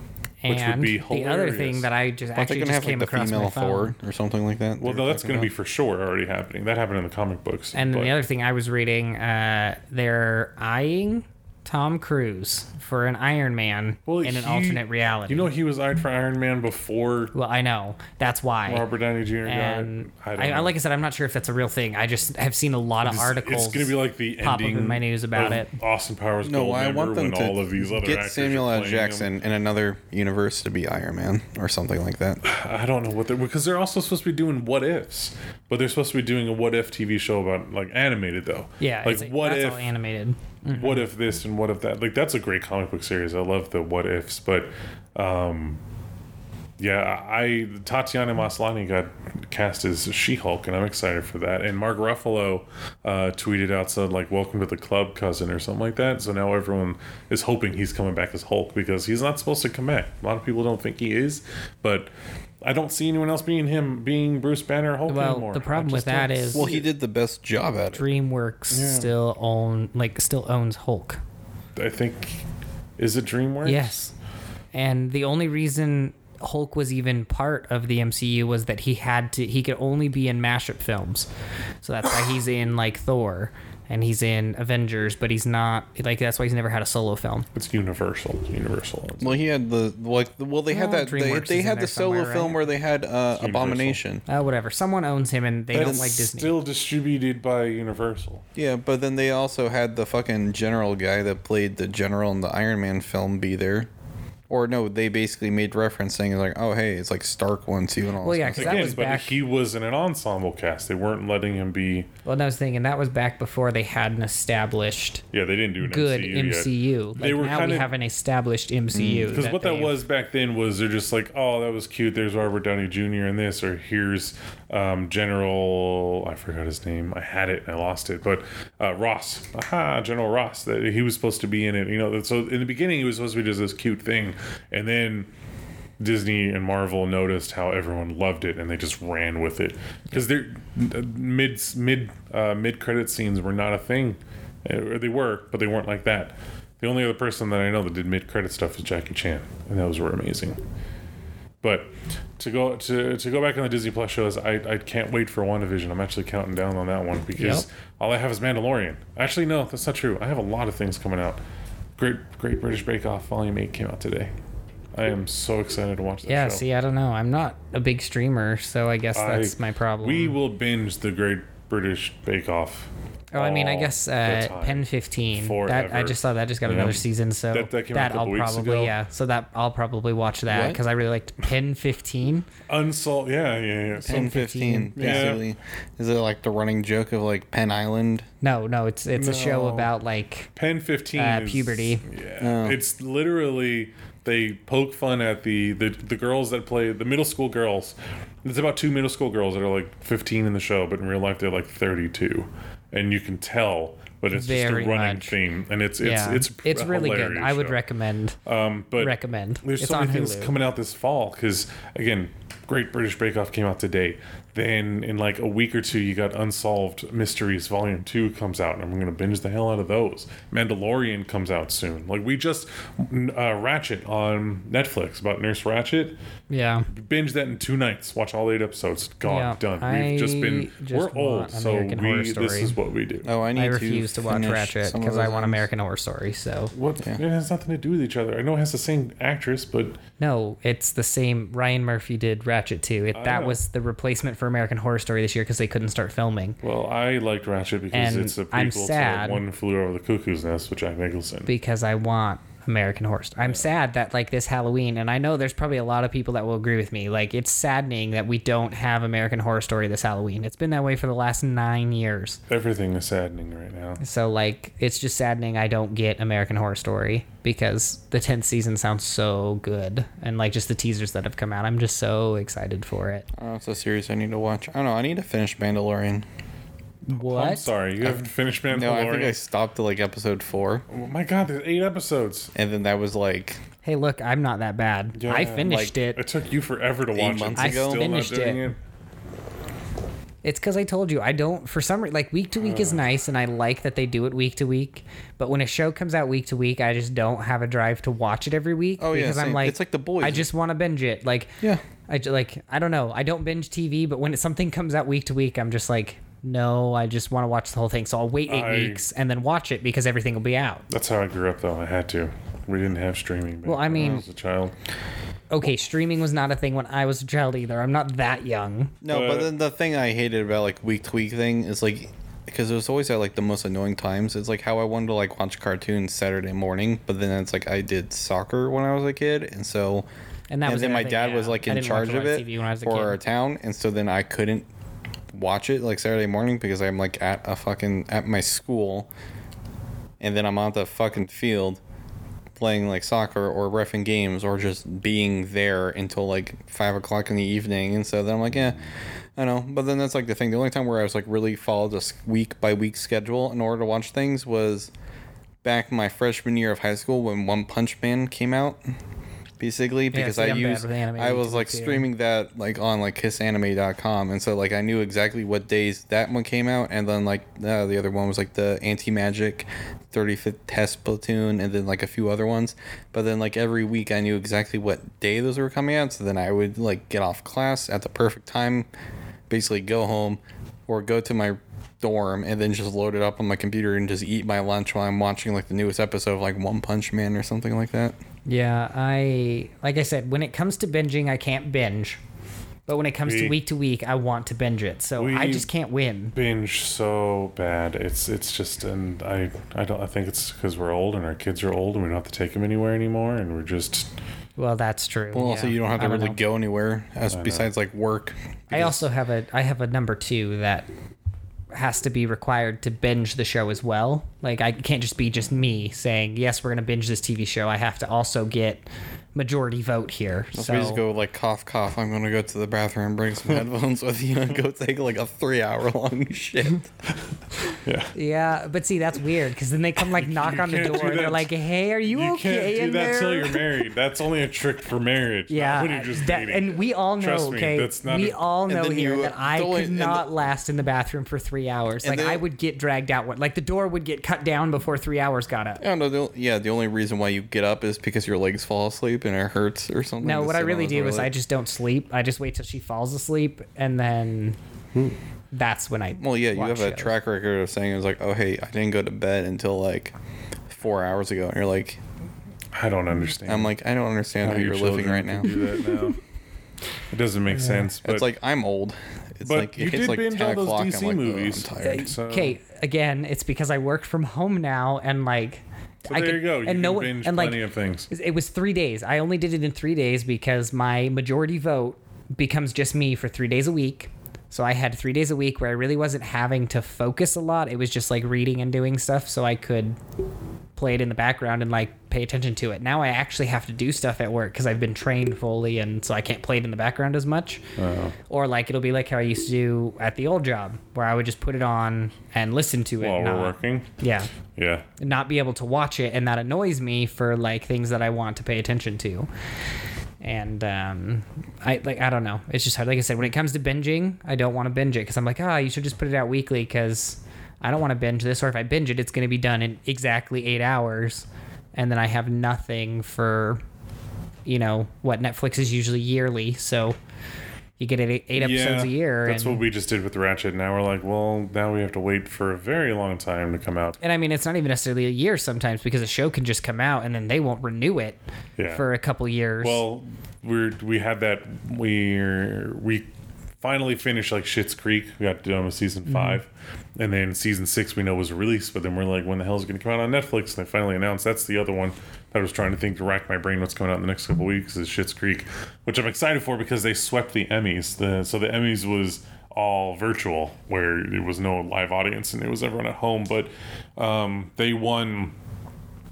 which would be the hilarious. other thing that I just Aren't they actually gonna just have like came the across my female phone. Thor or something like that? well, no, that's going to be for sure already happening. That happened in the comic books. And then but- the other thing I was reading, uh, they're eyeing Tom Cruise for an Iron Man Well, in an he- alternate reality. You know, he was eyed for Iron Man before well, I know that's why. Robert Downey Jr. and got it. I, don't I, know. like I said, I'm not sure if that's a real thing. I just have seen a lot of It's- articles. It's going to be like the pop up in my news about of it. Austin Powers. No, I want them to all of these other get Samuel L. Jackson him. in another universe to be Iron Man or something like that. I don't know what they're because they're also supposed to be doing what ifs, but they're supposed to be doing a what if TV show about like animated though. yeah, like it's, what that's if all animated. what if this and what if that. Like that's a great comic book series. I love the what ifs but um yeah i tatiana maslany got cast as she-hulk and i'm excited for that. And mark ruffalo uh, tweeted out said like welcome to the club cousin or something like that. So now everyone is hoping he's coming back as hulk because he's not supposed to come back. A lot of people don't think he is but I don't see anyone else being him, being Bruce Banner or Hulk Well, anymore. the problem with don't that is- Well, he did the best job at it. DreamWorks still own like still owns Hulk. I think is it DreamWorks? Yes. And the only reason Hulk was even part of the MCU was that he had to he could only be in mashup films. So that's why he's in like Thor and he's in Avengers, but he's not like that's why he's never had a solo film. It's Universal. Universal. owns. Well, he had the like. Well, they had Well, that. They, DreamWorks they is had the solo somewhere, film where they had uh, Universal. Abomination. Uh, whatever. Someone owns him and they But don't it's like Disney. Still distributed by Universal. Yeah, but then they also had the fucking general guy that played the general in the Iron Man film be there. Or no, they basically made reference saying like, "Oh, hey, it's like Stark one too," and all. Well, yeah, kind of 'cause stuff. that was but back- he was in an ensemble cast. They weren't letting him be. well, no, I was thinking that was back before they had an established Yeah, they didn't do an good MCU. yet. MCU. Like They were now we kinda- have an established MCU. Because what that they've- was back then was they're just like, oh, that was cute. There's Robert Downey Jr. in this, or here's um, General. I forgot his name. I had it and I lost it, but uh, Ross. Aha, General Ross. That he was supposed to be in it. You know, so in the beginning he was supposed to be just this cute thing, and then Disney and Marvel noticed how everyone loved it and they just ran with it because their mid mid uh, mid credit scenes were not a thing. Uh, They were, but they weren't like that. The only other person that I know that did mid credit stuff is Jackie Chan, and those were amazing. But to go to to go back on the Disney Plus shows, I, I can't wait for WandaVision. I'm actually counting down on that one because Yep. all I have is Mandalorian. Actually, no, that's not true. I have a lot of things coming out. Great Great British Bake Off Volume Eight came out today. I am so excited to watch that Yeah, show. see, I don't know. I'm not a big streamer, so I guess I- that's my problem. We will binge the Great British Bake Off. Oh, I mean, I guess uh. Pen 15. That I just saw that just got Yeah. another season, so That- that came out a I'll weeks probably ago. yeah. So that I'll probably watch that because I really liked Pen 15. Unsolved. Yeah, yeah, yeah. Pen 15, 15, yeah. Is it like the running joke of like Pen Island? No, no, it's it's a show about like Pen 15 Uh, is, puberty. Yeah. It's literally they poke fun at the, the the girls that play the middle school girls. It's about two middle school girls that are like 15 in the show, but in real life they're like 32. And you can tell, but it's Very just a running much. theme and it's it's yeah, it's it's a really good. I would show. recommend Um, but recommend. There's It's so many things Hulu. coming out this fall because again, Great British Bake Off came out today. Then in like a week or two, you got Unsolved Mysteries Volume Two comes out, and I'm gonna binge the hell out of those. Mandalorian comes out soon. Like we just uh, Ratched on Netflix about Nurse Ratched. yeah. Binge that in two nights. Watch all eight episodes. Gone, Yeah, done. We've just been. just we're old, so American Horror we. This is what we do. Oh, I need I to refuse to, watch Ratched because I want. American Horror Story. So What? It has nothing to do with each other. I know it has the same actress, but no, it's the same. Ryan Murphy did Ratched too. It, that know. was the replacement for American Horror Story this year because they couldn't start filming. Well, I liked Ratched because And it's a I'm prequel sad- to One Flew Over the Cuckoo's Nest with Jack Nicholson. because I want American Horror Story. I'm sad that like this Halloween, and I know there's probably a lot of people that will agree with me. Like it's saddening that we don't have American Horror Story this Halloween. It's been that way for the last nine years. Everything is saddening right now. So like it's just saddening I don't get American Horror Story because the tenth season sounds so good, and like just the teasers that have come out, I'm just so excited for it. Oh, it's a series I need to watch. I don't know. I need to finish Mandalorian. What? I'm sorry, you haven't finished Mandalorian. No, I think I stopped at like episode four, Oh my god, there's eight episodes. and then that was like Hey, look, I'm not that bad. Yeah, I finished like, it. It took you forever to watch months it. I ago? Still finished not doing it. it. It's because I told you I don't. For some reason, like week to week is uh. nice, and I like that they do it week to week. But when a show comes out week to week, I just don't have a drive to watch it every week. Oh, yeah, because I'm same. like, It's like The Boys. I just want to binge it. Like, Yeah. I ju- like I don't know. I don't binge TV, but when something comes out week to week, I'm just like, no, I just want to watch the whole thing. So I'll wait eight I- weeks and then watch it because everything will be out. That's how I grew up, though. I had to. We didn't have streaming. Well, I when mean- I was a child. Okay, streaming was not a thing when I was a child either. I'm not that young. no. But- But then the thing I hated about like week to week thing is like because it was always at like the most annoying times. It's like how I wanted to like watch cartoons Saturday morning, but then it's like I did soccer when I was a kid, and so And that and was then my thing, dad was like in charge of it TV when I was a for our town, and so then I couldn't watch it like Saturday morning because I'm like at a fucking at my school, and then I'm on the fucking field playing like soccer or refing games or just being there until like five o'clock in the evening, and so then I'm like, yeah. I know, but then that's like the thing. The only time where I was like really followed a week by week schedule in order to watch things was back my freshman year of high school when One Punch Man came out. Basically, because see, I used I was like too. streaming that like on like kissanime.com and so like I knew exactly what days that one came out and then like uh, the other one was like the Anti Magic 35th Test Platoon and then like a few other ones but then like every week I knew exactly what day those were coming out so then I would like get off class at the perfect time basically go home or go to my dorm and then just load it up on my computer and just eat my lunch while I'm watching like the newest episode of like One Punch Man or something like that. Yeah, I like I said, when it comes to binging, I can't binge. But when it comes to week to week, I want to binge it. So I just can't win. binge so bad. It's it's just and I I don't I think it's because we're old and our kids are old and we don't have to take them anywhere anymore and we're just Well, that's true. Well, also yeah. you don't have to I really know. go anywhere as besides like work. I also have a I have a number two that has to be required to binge the show as well. Like I can't just be just me saying yes, we're gonna binge this TV show. I have to also get majority vote here. So So we just go like cough cough. I'm gonna go to the bathroom, bring some headphones with you, and go take like a three hour long shit. Yeah. yeah, but see that's weird because then they come like knock on the can't do door and they're like, "Hey, are you, You okay can't do in that there?" till you're married. That's only a trick for marriage. Yeah, when you're just that- dating. and we all know, Trust me, okay, that's not we a- all know here you- that I the only- could and the- not last in the bathroom for three hours. Like then- I would get dragged out. Like the door would get cut down before three hours got up. I don't. The, yeah, the only reason why you get up is because your legs fall asleep and it hurts or something. No, what I really do is I just don't sleep. I just wait till she falls asleep, and then that's when I. Well, yeah, you watch have a track record of saying it's like, oh hey, I didn't go to bed until like four hours ago, and you're like, I don't understand. I'm like, I don't understand how, your you're living right now. Do that now. It doesn't make sense. But, It's like I'm old. It's but like you it's did like binge 10 all those. DC like, movies. Oh, I'm tired. Uh, so- Okay, again, it's because I work from home now, and like. So I there could- you go. You and can no, binge and like, of things. It was three days. I only did it in three days because my majority vote becomes just me for three days a week. So I had three days a week where I really wasn't having to focus a lot. It was just like reading and doing stuff so I could play it in the background and like pay attention to it. Now I actually have to do stuff at work because I've been trained fully and so I can't play it in the background as much. Or like it'll be like how I used to do at the old job where I would just put it on and listen to it. While not- we're working. Yeah Yeah. not be able to watch it and that annoys me for like things that I want to pay attention to. And um, I like I don't know. It's just hard. Like I said, when it comes to binging, I don't want to binge it because I'm like, ah, you should just put it out weekly because I don't want to binge this. Or if I binge it, it's going to be done in exactly eight hours, and then I have nothing for, you know, what Netflix is usually yearly. So you get eight, eight episodes a year. That's and, what we just did with Ratched. Now we're like, well, now we have to wait for a very long time to come out. And I mean, it's not even necessarily a year sometimes because a show can just come out and then they won't renew it Yeah. for a couple years. Well, we're we had that we we finally finished like Schitt's Creek. We got done with season Mm-hmm. 5 and then season six we know was released. But then we're like, when the hell is it going to come out on Netflix? And they finally announced that's the other one that I was trying to think to rack my brain what's coming out in the next couple weeks is Schitt's Creek, which I'm excited for because they swept the Emmys. The so the Emmys was all virtual where there was no live audience and it was everyone at home. But um, they won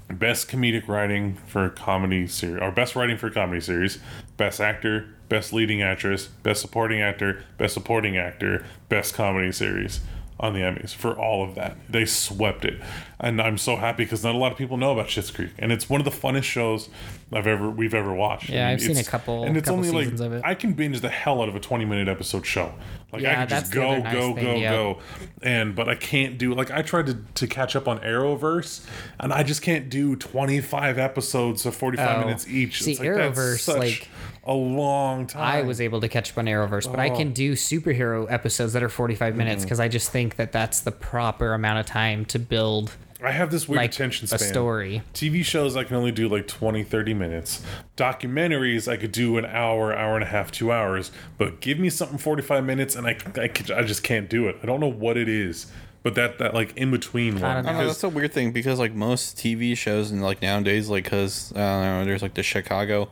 best comedic writing for a comedy series or best writing for a comedy series best actor best leading actress best supporting actor best supporting actor best comedy series on the emmys for all of that. They swept it. And i'm so happy because not a lot of people know about Schitt's creek. And it's one of the funnest shows i've ever we've ever watched. Yeah, I mean, I've seen a couple- and it's couple only seasons like of it. i can binge the hell out of a 20 minute episode show like i can just go nice go thing, go yeah. go and but I can't do like I tried to, to catch up on Arrowverse and I just can't do 25 episodes of 45 Oh. minutes each. See, it's like, that's Arrowverse, like, a long time. I was able to catch up on Arrowverse, but I Oh. can do superhero episodes that are 45 Mm-hmm. minutes because I just think that that's the proper amount of time to build I have this weird like attention a span. story. TV shows I can only do like 20, 30 minutes. Documentaries I could do an hour, hour and a half, two hours. But give me something 45 minutes and I, I, could- I just can't do it. I don't know what it is. But that, that like in between one. don't know. I don't know, because- that's a weird thing because like most TV shows and like nowadays, like because I don't know, there's like the Chicago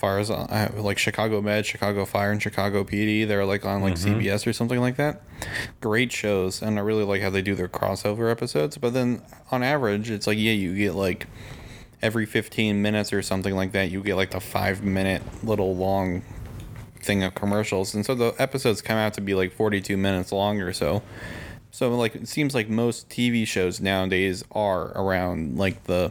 fires, uh, like Chicago Med, Chicago Fire, and Chicago PD. They're like on like CBS or something like that. Great shows, and I really like how they do their crossover episodes. But then on average, it's like yeah, you get like every 15 minutes or something like that, you get like the five minute little long thing of commercials, and so the episodes come out to be like 42 minutes long or so. So like it seems like most TV shows nowadays are around like the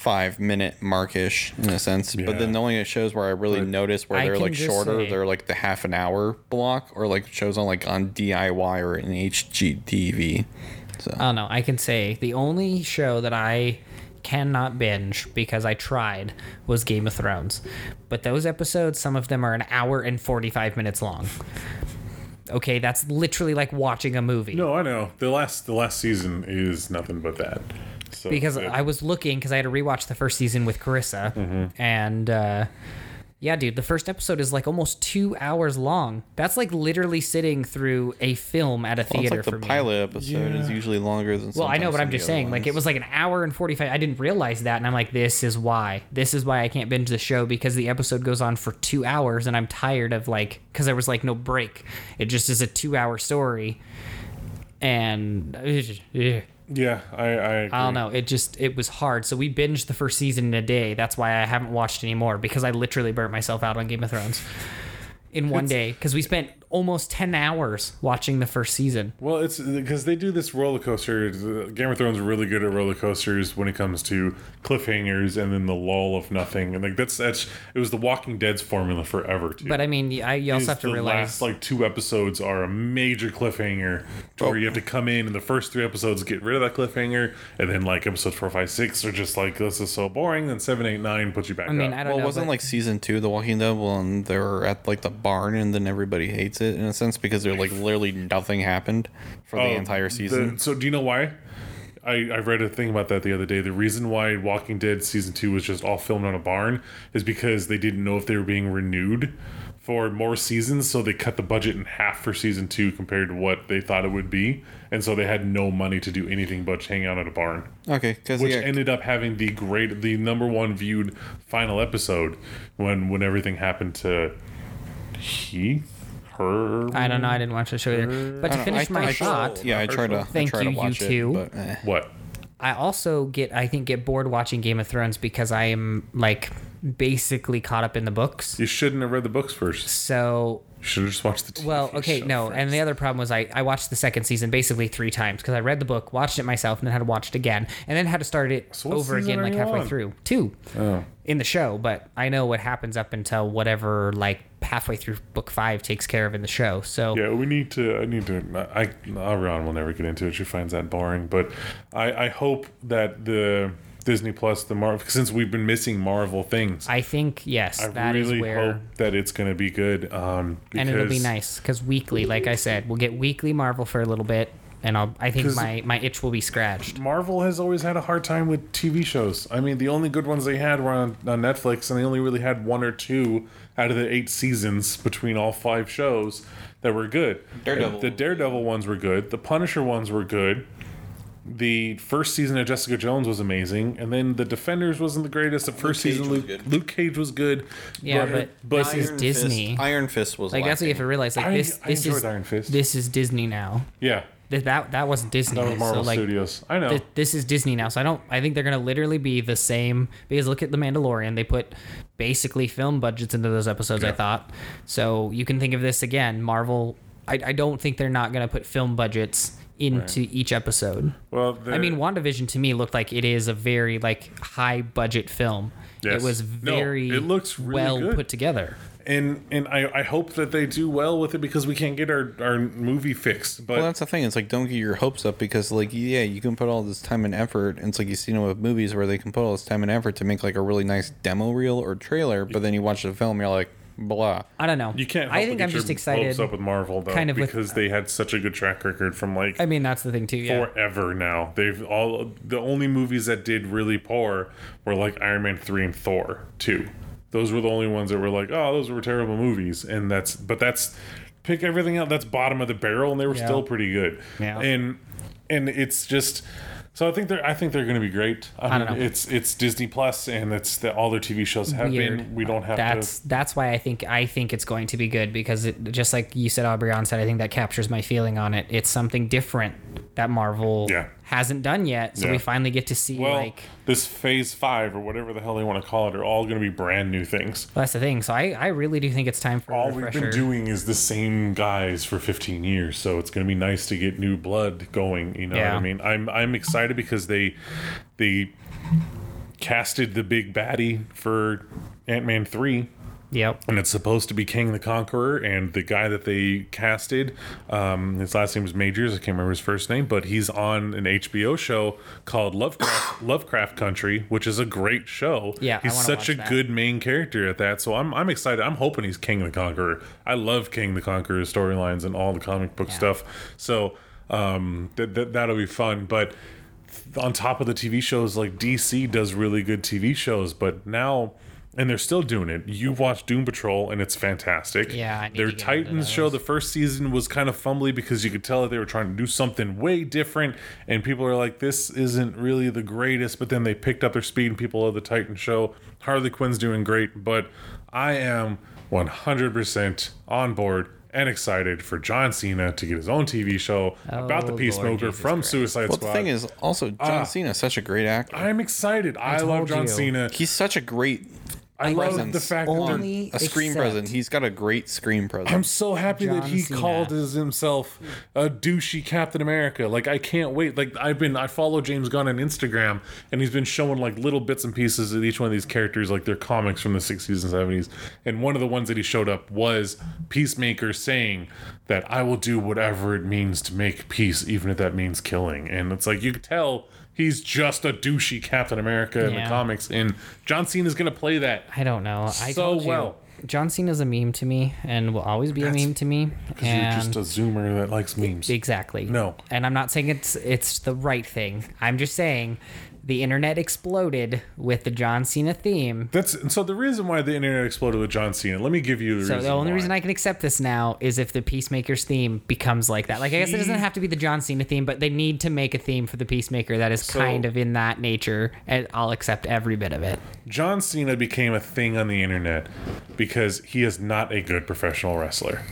45 minute markish in a sense. But then the only shows where I really notice where I they're like shorter, say- they're like the half an hour block or like shows on like on DIY or in HGTV. So oh, I don't know. I can say the only show that I cannot binge because I tried was Game of Thrones. But those episodes, some of them are an hour and 45 minutes long. Okay, that's literally like watching a movie. no, I know. The last the last season is nothing but that. So because it- I was looking because I had to rewatch the first season with Carissa, Mm-hmm. and uh, yeah, dude, the first episode is like almost two hours long. That's like literally sitting through a film at a well, it's theater like the for me. pilot episode is usually longer than. Well, I know, sometimes but I'm just other saying, like, it was like an hour and 45. I didn't realize that. And I'm like, this is why. This is why I can't binge the show because the episode goes on for two hours and I'm tired of, like, because there was, like, no break. It just is a two hour story. And, ugh, ugh. Yeah, I I, agree. I don't know. It just it was hard. So we binged the first season in a day. That's why I haven't watched anymore because I literally burnt myself out on Game of Thrones in one day because we spent almost 10 hours watching the first season. Well, it's because they do this roller coaster. Game of Thrones are really good at roller coasters when it comes to cliffhangers and then the lull of nothing. And like that's that's it was the Walking Dead's formula forever too. But I mean, I, you also have to the realize last like two episodes are a major cliffhanger to where you have to come in and the first three episodes get rid of that cliffhanger and then like episodes four five six are just like this is so boring then seven eight nine puts you back I mean, up. I don't Well, know. wasn't but- like season two, The Walking Dead, when they're at like the barn and then everybody hates it in a sense because they're like literally nothing happened for the Oh, entire season. the- so do you know why? I, I read a thing about that the other day. The reason why Walking Dead season two was just all filmed on a barn is because they didn't know if they were being renewed for more seasons, so they cut the budget in half for season two compared to what they thought it would be, and so they had no money to do anything but hang out at a barn, okay, which yeah, ended up having the great, the number one viewed final episode when when everything happened to Heath. Her, I don't know. I didn't watch the show either. But to don't know, finish I- my I- thought, yeah, I try to Thank I try you, to you watch two. it, but eh. what? I also get, I think, get bored watching Game of Thrones because I am like basically caught up in the books. You shouldn't have read the books first. So You should have just watched the TV Well, okay, show no. first. And the other problem was I, I watched the second season basically three times because I read the book, watched it myself, and then had to watch it again, and then had to start it So over again like halfway on? through. Two Oh. in the show, but I know what happens up until whatever like halfway through book five takes care of in the show. So Yeah, we need to. I need to. I Ariana will never get into it. She finds that boring. But I, I hope that the Disney Plus, the Marvel, since we've been missing Marvel things, I, I think yes, that is really where. hope that it's going to be good. Um, and it'll be nice because weekly, like I said, we'll get weekly Marvel for a little bit, and I'll I think my my itch will be scratched. Marvel has always had a hard time with TV shows. I mean, the only good ones they had were on, on Netflix, and they only really had one or two out of the eight seasons between all five shows that were good. Daredevil. The Daredevil ones were good. The Punisher ones were good. The first season of Jessica Jones was amazing, and then the Defenders wasn't the greatest. The first Cage season, was Luke. Luke Cage was good. Yeah, but this is Iron Disney. Fist, Iron Fist was Like that's what you have to realize. Like I- this, I this is Iron Fist. this is Disney now. yeah, Th- That that wasn't Disney. that was Marvel so like Studios. I know. th- this is Disney now. So I don't. I think they're gonna literally be the same. Because look at the Mandalorian. They put basically film budgets into those episodes. I thought. So you can think of this again. Marvel. I, I don't think they're not gonna put film budgets into each episode. well, I mean, WandaVision to me looked like it is a very like high budget film. Yes. It was No, very it looks really well good. put together. And and I, I hope that they do well with it because we can't get our, our movie fixed. But Well, that's the thing. It's like don't get your hopes up because like yeah, you can put all this time and effort. And it's like you see it with movies where they can put all this time and effort to make like a really nice demo reel or trailer, but then you watch the film, you're like blah. I don't know. you can't. Help I but think get I'm just excited. hopes up with Marvel though, kind of with- because they had such a good track record from like I mean, that's the thing too. Yeah. forever now. They've all the only movies that did really poor were like Iron Man three and Thor two. Those were the only ones that were like, oh, those were terrible movies, and that's but that's pick everything out. That's bottom of the barrel, and they were Yeah. still pretty good. Yeah. and and it's just. So I think they're. I think they're going to be great. I, I don't mean, know. It's it's Disney Plus, and it's the, all their TV shows have Weird. been. We don't have that's to. that's why I think I think it's going to be good because it just like you said, Aubryon said, I think that captures my feeling on it. It's something different that Marvel Yeah. Hasn't done yet, so Yeah. we finally get to see Well, like. this Phase Five or whatever the hell they want to call it are all going to be brand new things. That's the thing. So I, I really do think it's time for all a we've been doing is the same guys for 15 years so it's going to be nice to get new blood going you know what i mean i'm i'm excited because they they casted the big baddie for ant-man 3 Yep. and it's supposed to be Kang the Conqueror, and the guy that they casted, um, his last name is Majors. I can't remember his first name, but he's on an HBO show called Lovecraft Lovecraft Country, which is a great show. Yeah, he's such a that. good main character at that. So I'm I'm excited. I'm hoping he's Kang the Conqueror. I love Kang the Conqueror storylines and all the comic book Yeah. stuff. So um, that that that'll be fun, but on top of the TV shows, like DC does really good TV shows, but now, and they're still doing it. You watch Doom Patrol, and it's fantastic. Yeah, I need their to get into Titans those. show. The first season was kind of fumbly because you could tell that they were trying to do something way different, and people are like, "This isn't really the greatest." But then they picked up their speed, and people love the Titan show. Harley Quinn's doing great, but I am 100% on board and excited for John Cena to get his own TV show about the Oh, Lord Peacemaker from Christ. Suicide Well, Squad. the thing is, also John Ah. Cena is such a great actor. I'm excited. I, love John you. Cena. He's such a great I love presence. the fact that Only a screen except- presence. He's got a great screen presence. I'm so happy that he Cena. called his himself a douchey Captain America. Like I can't wait. Like I've been I follow James Gunn on Instagram and he's been showing like little bits and pieces of each one of these characters, like their comics from the 60s and 70s. And one of the ones that he showed up was Peacemaker saying that I will do whatever it means to make peace, even if that means killing. And it's like you could tell he's just a douchey Captain America in the comics. And John Cena's gonna play that. I don't know. I So well. John Cena's a meme to me and will always be a meme to me. Because you're just a zoomer that likes memes. exactly. No. And I'm not saying it's it's the right thing. I'm just saying the internet exploded with the John Cena theme. That's and so the reason why the internet exploded with John Cena. Let me give you the So the only why. reason I can accept this now is if the Peacemaker's theme becomes like that. Like I guess it doesn't have to be the John Cena theme, but they need to make a theme for the Peacemaker that is kind of in that nature, and I'll accept every bit of it. John Cena became a thing on the internet because he is not a good professional wrestler.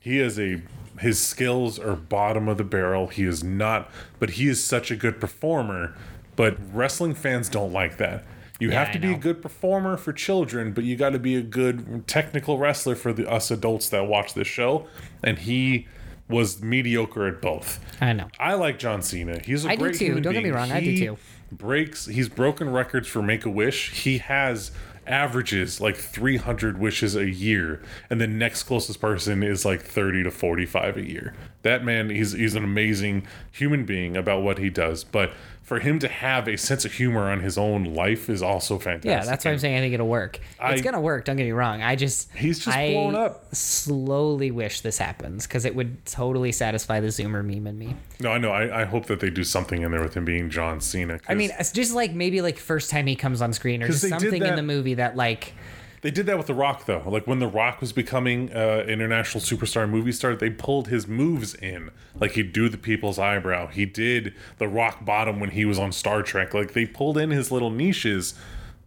He is a his skills are bottom of the barrel. He is not, but he is such a good performer. But wrestling fans don't like that. You Yeah, have to be a good performer for children, but you got to be a good technical wrestler for the us adults that watch this show. And he was mediocre at both. I know. I like John Cena. He's a I do great too. human Don't get me being. wrong, I do too. Breaks. He's broken records for Make a Wish. He has averages like 300 wishes a year, and the next closest person is like 30 to 45 a year. That man, he's he's an amazing human being about what he does. But for him to have a sense of humor on his own life is also fantastic. Yeah, that's why I'm saying I think it'll work. it's gonna work. Don't get me wrong. I just He's just I blown up. Slowly wish this happens because it would totally satisfy the Zoomer meme in me. No, I know. I, I hope that they do something in there with him being John Cena. I mean, it's just like maybe like first time he comes on screen or just something in the movie that like They did that with The Rock, though. Like when The Rock was becoming uh, international superstar movie star, they pulled his moves in. Like he'd do the people's eyebrow. He did the rock bottom when he was on Star Trek. Like they pulled in his little niches,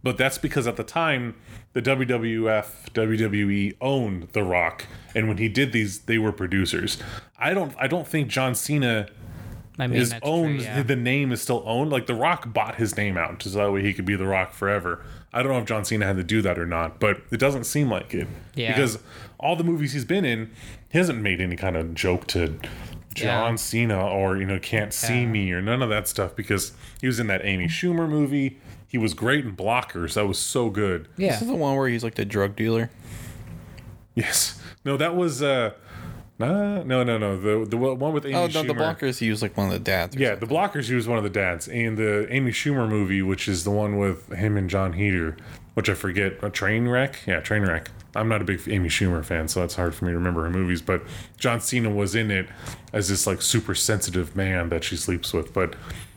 but that's because at the time the WWF, WWE owned The Rock, and when he did these, they were producers. I don't, I don't think John Cena I mean is that's owned. True, yeah. The name is still owned. Like The Rock bought his name out, so that way he could be The Rock forever. I don't know if John Cena had to do that or not, but it doesn't seem like it. Yeah. Because all the movies he's been in, he hasn't made any kind of joke to John Yeah. Cena or you know can't see me or none of that stuff because he was in that Amy Schumer movie. He was great in Blockers. That was so good. yeah. This is the one where he's like the drug dealer. Yes. No, that was uh, nah, no, no, no. The the one with Amy Oh, Schumer. no, the blockers. He was like one of the dads. Yeah, something. the blockers. He was one of the dads, and the Amy Schumer movie, which is the one with him and John Hader, which I forget. A train wreck. Yeah, train wreck. I'm not a big Amy Schumer fan, so it's hard for me to remember her movies. But John Cena was in it as this like super sensitive man that she sleeps with. But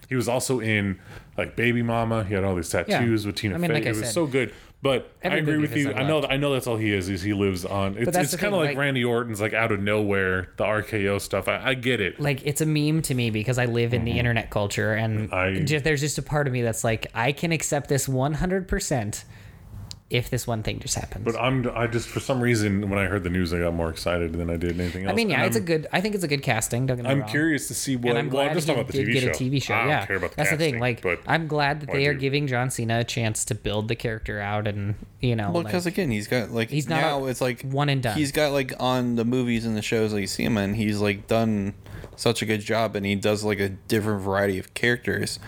he was also in like Baby Mama. He had all these tattoos with Tina I mean, Fey. like I it was said, so good. But every I agree with you. I know. I know that's all he is. Is he lives on. It's, it's kind of like, like- Randy Orton's, like out of nowhere, the RKO stuff. I, I get it. like it's a meme to me because I live in the mm-hmm. internet culture and I- just, there's just a part of me that's like I can accept this 100% if this one thing just happens. But I'm I just for some reason when I heard the news I got more excited than I did anything else. I mean, yeah, And it's a I'm- good. I think it's a good casting. Don't get me I'm wrong. curious to see what. and I'm well, glad I'm just he about the did TV get show. a TV show. I don't yeah, care about the that's the thing. Like, but I'm glad that they are giving John Cena a chance to build the character out, and you know, Well, like- because again, he's got like He's not now a it's like one and done. He's got like on the movies and the shows that you see him in, he's like done such a good job, and he does like a different variety of characters,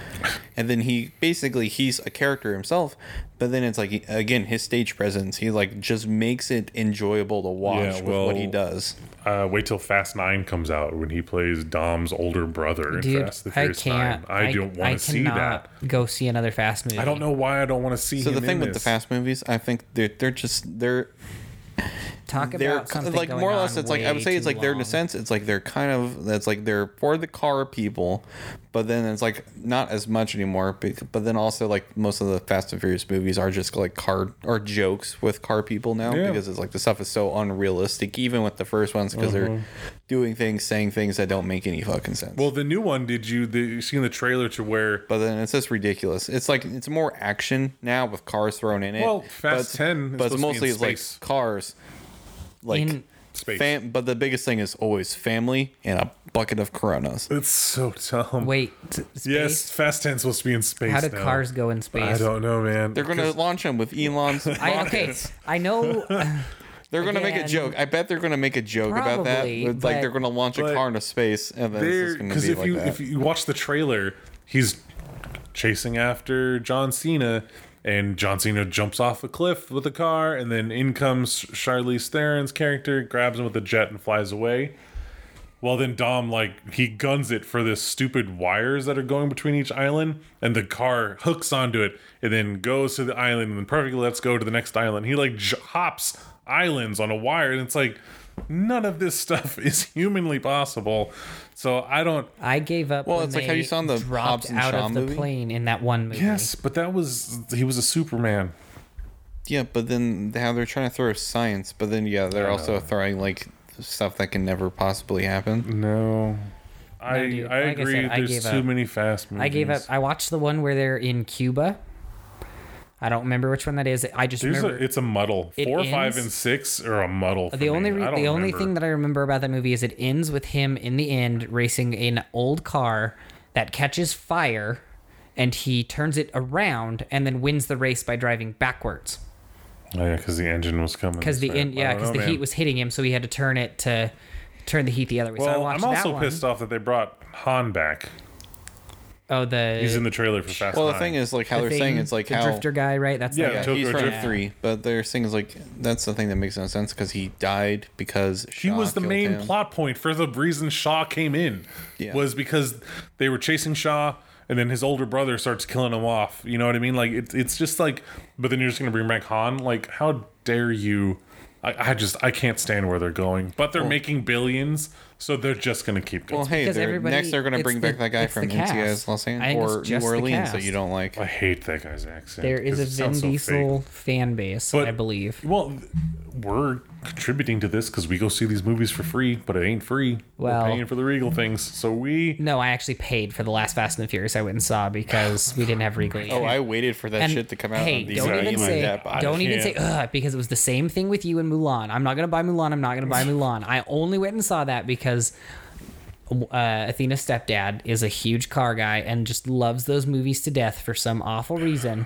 and then he basically he's a character himself, but then it's like again his stage presence, he like just makes it enjoyable to watch Yeah, with what he does. uh, wait till Fast Nine comes out when he plays Dom's older brother in dude, Fast the I can't. Nine. I, don't want to see that. Go see another Fast movie. I don't know why I don't want to see. So the thing in with the fast movies, I think they're they're just they're Talk they're about something like more or less it's like i would say it's like they're in a sense it's like they're kind of that's like they're for the car people but then it's like not as much anymore bec- but then also like most of the fast and furious movies are just like car or jokes with car people now Yeah. because it's like the stuff is so unrealistic even with the first ones because Uh-huh. they're doing things saying things that don't make any fucking sense Well, the new one. Did you the, you seen the trailer to where? but then it's just ridiculous. It's like it's more action now with cars thrown in it. Well, Fast but, 10 is but supposed to it's be in mostly it's like cars. Like in Space. Fam- but the biggest thing is always family and a bucket of Coronas. It's so dumb. Wait, t- space? Yes, Fast 10's supposed to be in space. How did now. cars go in space? I don't know, man. They're gonna launch them with Elon's I, okay. I know. They're gonna make a joke. I bet they're gonna make a joke about that. Probably, It's like they're gonna launch a but car into space, and then it's just gonna because be if like you that. if you watch the trailer, he's chasing after John Cena, and John Cena jumps off a cliff with a car, and then in comes Charlize Theron's character, grabs him with a jet, and flies away. Well, then Dom like he guns it for this stupid wires that are going between each island, and the car hooks onto it, and then goes to the island, and then perfectly lets go to the next island. He like j- hops islands on a wire, and it's like none of this stuff is humanly possible. So I don't. I gave up. Well, when it's like how you saw in the dropped Hobbs and out Shaw of the movie. plane in that one movie. Yes, but that was he was a Superman. yeah, but then how they're trying to throw science, but then yeah, they're also throwing like stuff that can never possibly happen. No. I dude, I like I agree. said, I There's gave too up. many fast movies. I gave up. I watched the one where they're in Cuba. I don't remember which one that is. I just There's a, remember it's a muddle. It Four, five, and six are a muddle. For the only re- I the only thing that I remember about that movie is it ends with him in the end racing an old car that catches fire, and he turns it around and then wins the race by driving backwards Oh yeah, because the engine was coming. because the end yeah because the heat was hitting him, so he had to turn it to turn the heat the other way. so I Well, watched I'm that also pissed off that they brought Han back. Oh, the He's in the trailer for Fast. Well, the Nine. thing is like how the they're saying it's like the how drifter guy, right? That's Yeah, the guy. yeah, Tokyo he's from Drift. three, but they're saying is like that's the thing that makes no sense because he died because he Shaw was the main him. plot point for the reason Shaw came in. Yeah. Was because they were chasing Shaw, and then his older brother starts killing him off. You know what I mean? Like it's it's just like, but then you're just gonna bring back Han. Like how dare you? I, I just I can't stand where they're going. But they're making billions, so they're just gonna keep going. Well, hey, because they're, everybody- next they're gonna it's bring the- back that guy it's the from cast. NCIS Los I think Angeles it's or New the Orleans that cast. you don't like. I hate that guy's accent. There is 'cause a it Vin sounds so fake. Diesel fan base, But- I believe. Well, th- we're contributing to this because we go see these movies for free, but it ain't free. Well- we're paying for the Regal things, so we. No, I actually paid for the last Fast and the Furious I went and saw because we didn't have Regal. Oh, I waited for that and shit to come out. Hey, on don't DVD even like say, that, but I don't even say, can't. ugh, because it was the same thing with you and Mulan. I'm not gonna buy Mulan. I'm not gonna buy Mulan. I only went and saw that because uh, Athena's stepdad is a huge car guy and just loves those movies to death for some awful reason.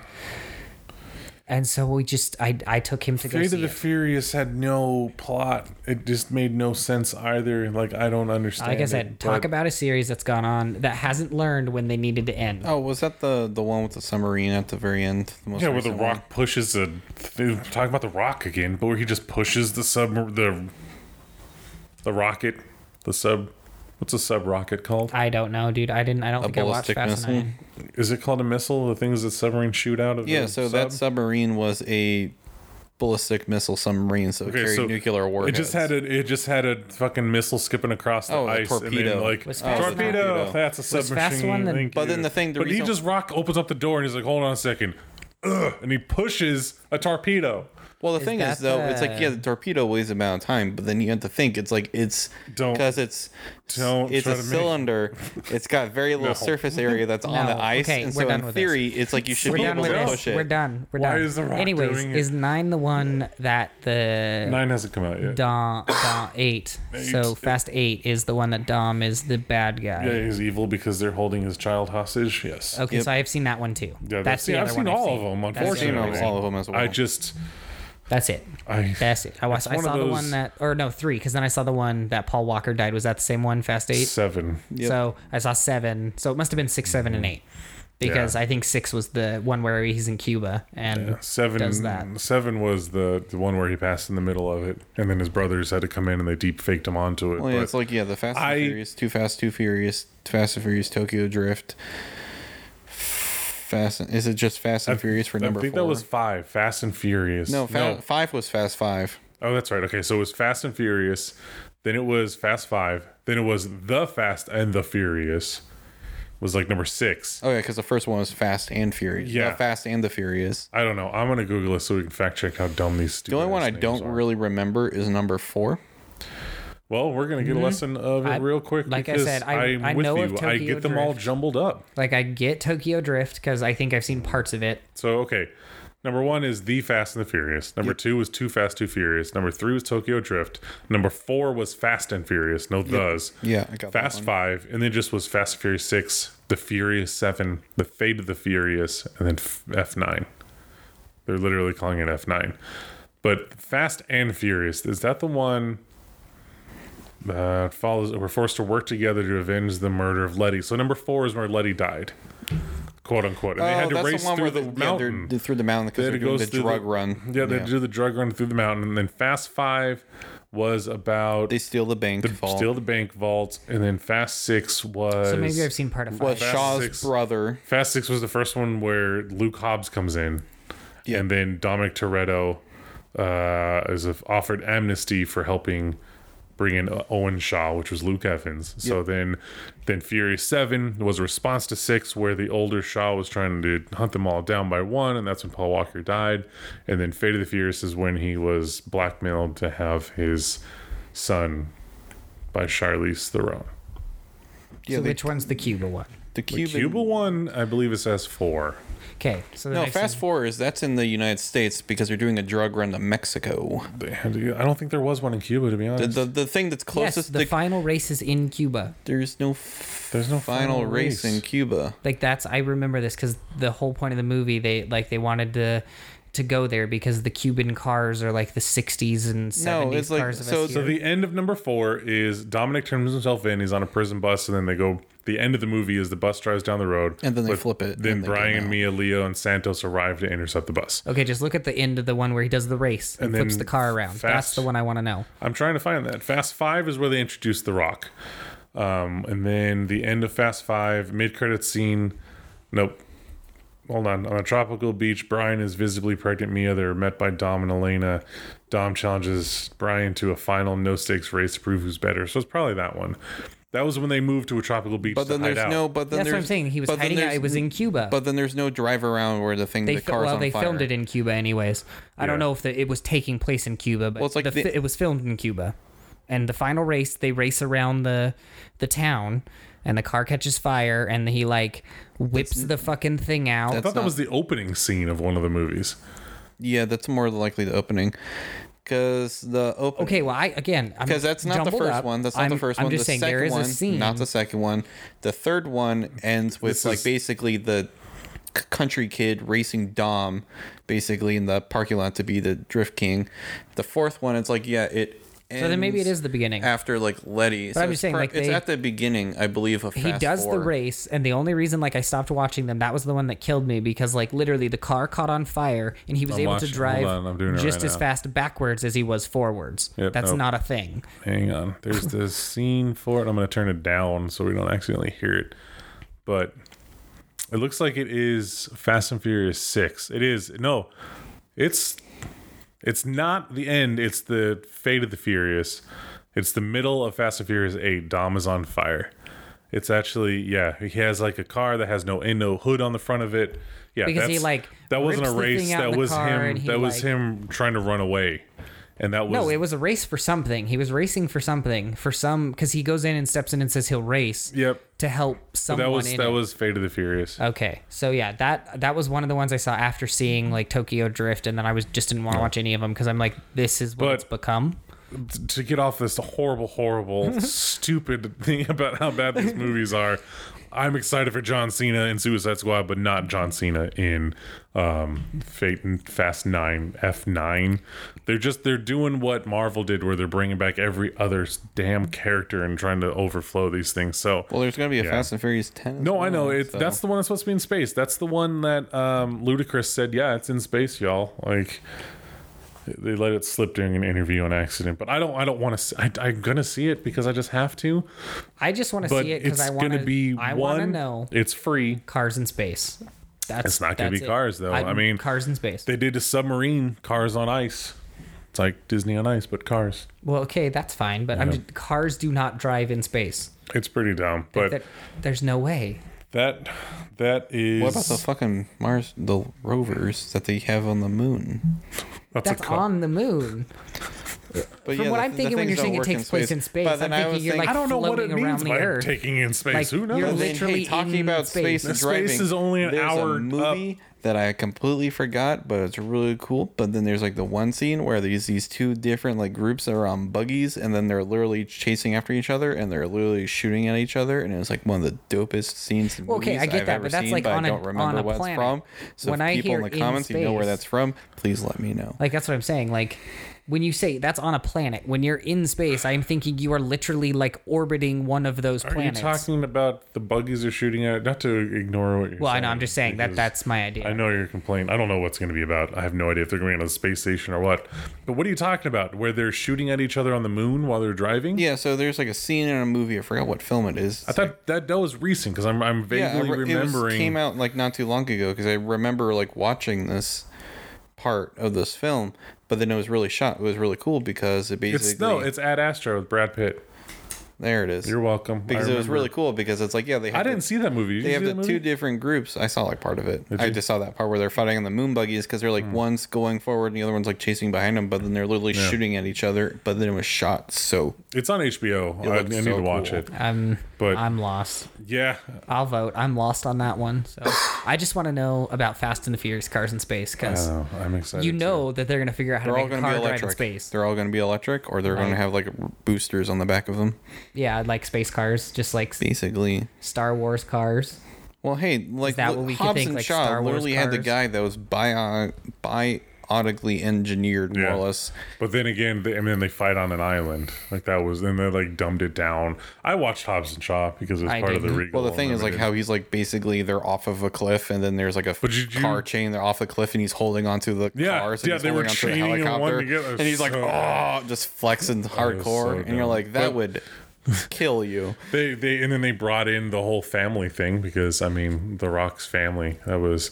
And so we just, I, I took him to go Fate see of the it. Furious had no plot. It just made no sense either. Like I don't understand. Like I it, said, talk but- about a series that's gone on that hasn't learned when they needed to end. Oh, was that the the one with the submarine at the very end? The most Yeah, where the recent Rock one? pushes a. Th- talking about the Rock again, but where he just pushes the sub the the rocket, the sub. What's a sub rocket called? I don't know, dude. I didn't. I don't A think I watched ballistic Fast missile. Nine. Is it called a missile? The things that submarines shoot out of. Yeah, the so sub? that submarine was a ballistic missile submarine, so it Okay, carried so nuclear warheads. It just had a it just had a fucking missile skipping across the Oh, a ice, and torpedo. then like Was oh, Fast torpedo. Torpedo. That's a Was submachine. Fast one the- thank But then the thing- the but he just rock opens up the door and he's like, "Hold on a second. Ugh, and he pushes a torpedo. Well, the Is thing is, that though, it's like yeah, the torpedo weighs a amount of time, but then you have to think it's like it's Don't- because it's don't it's a to make- cylinder. It's got very little No. surface area that's on the ice, okay, and so in with theory, it's like you should We're be able to this. push it. We're done. We're Why done. is The Rock Anyways, doing it? is nine the one that the Nine hasn't come out yet. Dom, Dom eight. So Fast Eight is the one that Dom is the bad guy. Yeah, he's evil because they're holding his child hostage. Yes. Okay, Yep. so I have seen that one too. Yeah, that's the yeah, other I've seen one all I've of them. That's I've seen Unfortunately, all of them as well. I just That's it. I That's it. I watched. I saw of the one that, or no, three, because then I saw the one that Paul Walker died. Was that the same one? Fast Eight. seven. Yep. So I saw seven. So it must have been six, seven, and mm-hmm. eight, because Yeah. I think six was the one where he's in Cuba and Seven does that. seven was the, the one where he passed in the middle of it, and then his brothers had to come in and they deep faked him onto it. Well, yeah, but it's like yeah, the Fast and I- Furious, Too Fast, Too Furious, Fast and Furious, Tokyo Drift. Fast and- is it just Fast and Furious for number I think four? that was five. Fast and Furious. no, fa- five was Fast Five. Oh, that's right. Okay, so it was Fast and Furious. Then it was Fast Five. Then it was The Fast and the Furious. Was like number six. Oh yeah, because the first one was Fast and Furious. Yeah. Uh, Fast and the Furious. I don't know. I'm gonna Google it so we can fact check how dumb these. The only one I don't are. really remember is number four. Well, we're gonna get a mm-hmm. lesson of it I- real quick. like I said, I- I'm I with know you. of I Tokyo get them all jumbled up. like I get Tokyo Drift because I think I've seen parts of it. So okay, Number one is The Fast and the Furious. Number two was Too Fast, Too Furious. Number three was Tokyo Drift. Number four was Fast and Furious. No thes. Yeah, I got Fast one. Five, and then just was Fast and Furious Six, The Furious Seven, The Fate of the Furious, and then F nine. They're literally calling it F nine. But Fast and Furious is that the one? Uh, follows. We're forced to work together to avenge the murder of Letty. So number four is where Letty died, quote unquote. And they had to Oh, that's race the one through where the they- yeah, they're- mountain. they're through the mountain because They they're had to doing go the through drug run. Yeah, they do the drug run through the mountain, and then Fast Five was about They steal the bank. the, vault. steal the bank vault, and then Fast Six was So maybe I've seen part of was five. Fast Shaw's Six. brother. Fast Six was the first one where Luke Hobbs comes in, Yeah. and then Dominic Toretto uh, is offered amnesty for helping bring in Owen Shaw, which was Luke Evans. So then, then Fury Seven was a response to Six, where the older Shaw was trying to hunt them all down by one, and that's when Paul Walker died. And then Fate of the Furious is when he was blackmailed to have his son by Charlize Theron. Yeah, so they- which one's the Cuba one? The The Cuban. Cuba one, I believe, is S four. Okay, so the No, next Fast one- Four is that's in the United States because they're doing a drug run to Mexico. They had to- I don't think there was one in Cuba, to be honest. the, the thing that's closest. Yes, closest the to final race is in Cuba. there's no f- There's no final, final race. race. in Cuba. Like that's I remember this because the whole point of the movie they like they wanted to to go there because the Cuban cars are like the 60s and 70s No, it's like- cars of so- So the end of number four is Dominic turns himself in. He's on a prison bus, and then they go. The end of the movie is the bus drives down the road, And then they but flip it, Then and Brian, out. Mia, Leo, and Santos arrive to intercept the bus. Okay, just look at the end of the one where he does the race and, And flips the car around. That's fast- the one I want to know. I'm trying to find that. Fast Five is where they introduce The Rock, um, and then the end of Fast Five mid credit scene. Nope. Hold on. On a tropical beach, Brian is visibly pregnant Mia. They're met by Dom and Elena. Dom challenges Brian to a final no stakes race to prove who's better. So it's probably that one. That was when they moved to a tropical beach. But to then hide there's out. no. But then That's what there's, I'm saying. He was but then hiding out. It was in Cuba. But then there's no drive around where the thing they the car's well on they fire. filmed it in Cuba anyways. I don't know if the, it was taking place in Cuba, but Well, it's like the, the- it was filmed in Cuba. And the final race, they race around the the town, and the car catches fire, and he like whips the fucking thing out. I That's thought that was the opening scene of one of the movies. Yeah, that's more likely the opening, because the open. Okay, well, I again, Because that's not the first up. one. That's not I'm, the first I'm one. just the saying second there is one, a scene. not the second one. The third one ends with This like is- basically the c- country kid racing Dom, basically in the parking lot to be the drift king. The fourth one, it's like yeah, it. So then maybe it is the beginning. after like Letty. So I'm it's just saying, pro- like, it's they- at the beginning, I believe. Of he Fast does the Four. race and the only reason like i stopped watching them that was the one that killed me because like literally the car caught on fire and he was I'm able watching- to hold drive on, I'm doing it just right as now. fast backwards as he was forwards Yep, that's nope. not a thing Hang on. There's this scene for it. I'm going to turn it down so we don't accidentally hear it. But it looks like it is Fast and Furious 6. It is. No. It's it's not the end. It's the fate of the Furious. It's the middle of Fast and Furious 8. Dom is on fire. It's actually yeah. He has like a car that has no and no hood on the front of it. Yeah, Because he, like, that wasn't a race. thing out in That was him. That was him trying to run away, and that was no it was a race for something he was racing for something for some because he goes in and steps in and says he'll race Yep. to help someone that was that it. was Fate of the Furious. Okay, so yeah, that that was one of the ones I saw after seeing like Tokyo Drift, and then I was just didn't want to watch any of them because I'm like, this is what But- it's become. to get off this horrible, horrible, stupid thing about how bad these movies are, I'm excited for John Cena in Suicide Squad, but not John Cena in um, Fate and Fast Nine F Nine. They're just they're doing what Marvel did, where they're bringing back every other damn character and trying to overflow these things. So Well, there's gonna be a Yeah. Fast and Furious Ten. as no, I know it. so- That's the one that's supposed to be in space. That's the one that um, Ludacris said, "Yeah, it's in space, y'all." Like they let it slip during an interview on accident, but I don't. I don't want to. I, I'm gonna see it because I just have to. I just want to see it because it's I want gonna be I want to know It's free. cars in space. That's It's not gonna that's be it. cars, though. I mean, cars in space. They did a submarine cars on ice. It's like Disney on ice, but cars. well, okay, that's fine, but I'm Yeah. just, cars do not drive in space. It's pretty dumb, but There- there's no way. that that is What about the fucking Mars, the rovers that they have on the moon? that's, That's a on the moon. But From what I'm thinking when you're saying it takes place in space, But I'm then I thinking you're, thinking- like, I don't know what it floating around means the by Earth. taking in space. Like, Who knows? you're literally hey, talking in about space. space and Space driving. is only an there's hour A movie that I completely forgot, but it's really cool. But then there's like the one scene where there's these two different like groups that are on buggies, and then they're literally chasing after each other, and they're literally shooting at each other, and it's like one of the dopest scenes in Well, okay, movies I get I've that, ever but that's seen, like but on I a- don't remember on a what it's from. So When if I people in the comments, you know where that's from. Please let me know. Like that's what I'm saying. Like when you say that's on a planet, when you're in space, I'm thinking you are literally like orbiting one of those Are planets. you talking about the buggies are shooting at? Not to ignore what you're well, I know. I'm just saying that that's my idea. I know your complaint. I don't know what's going to be about. I have no idea if they're going on a space station or what. But what are you talking about? Where they're shooting at each other on the moon while they're driving? Yeah, so there's like a scene in a movie. I forgot what film it is. I thought that that was recent because I'm I'm vaguely I re- it was- came out like not too long ago because I remember like watching this part of this film, but then it was really shot. It was really cool because it basically it's no, it's Ad Astra with Brad Pitt. there it is. You're welcome. Because it was really cool because it's like yeah they have I didn't the, see that movie. Did they have the that two different groups. I saw like part of it. I you? just saw that part where they're fighting on the moon buggies because they're like Hmm. one's going forward and the other one's like chasing behind them, but then they're literally shooting at each other. But then it was shot so It's on HBO. I, I need so to watch cool. it. I'm But- I'm lost. Yeah, I'll vote. I'm lost on that one. So I just want to know about Fast and the Furious cars in space because oh, I'm excited. you too. know that they're gonna figure out how they're to all make a going to car be drive in electric. space. They're all going to be electric, or they're going to have like boosters on the back of them, Yeah, like space cars, just like basically. Star Wars cars. Well, hey, like that what we could Hobbs think, and like Shaw Star Wars literally had the cars? guy that was bio biotically engineered, more Yeah. or less. But then again, they, I mean, they fight on an island. Like that was, and they like dumbed it down. I watched Hobbs and Shaw because it was I part of the. Regal. Well, the thing is, like, how he's like basically they're off of a cliff, and then there's like a But did you- car chain. They're off the cliff, and he's holding onto the Yeah, cars. And yeah, he's they were holding onto the one together. and he's like, oh, just flexing hardcore, so and you're like, that But- would kill you. they they and then they brought in the whole family thing because I mean, The Rock's family. That was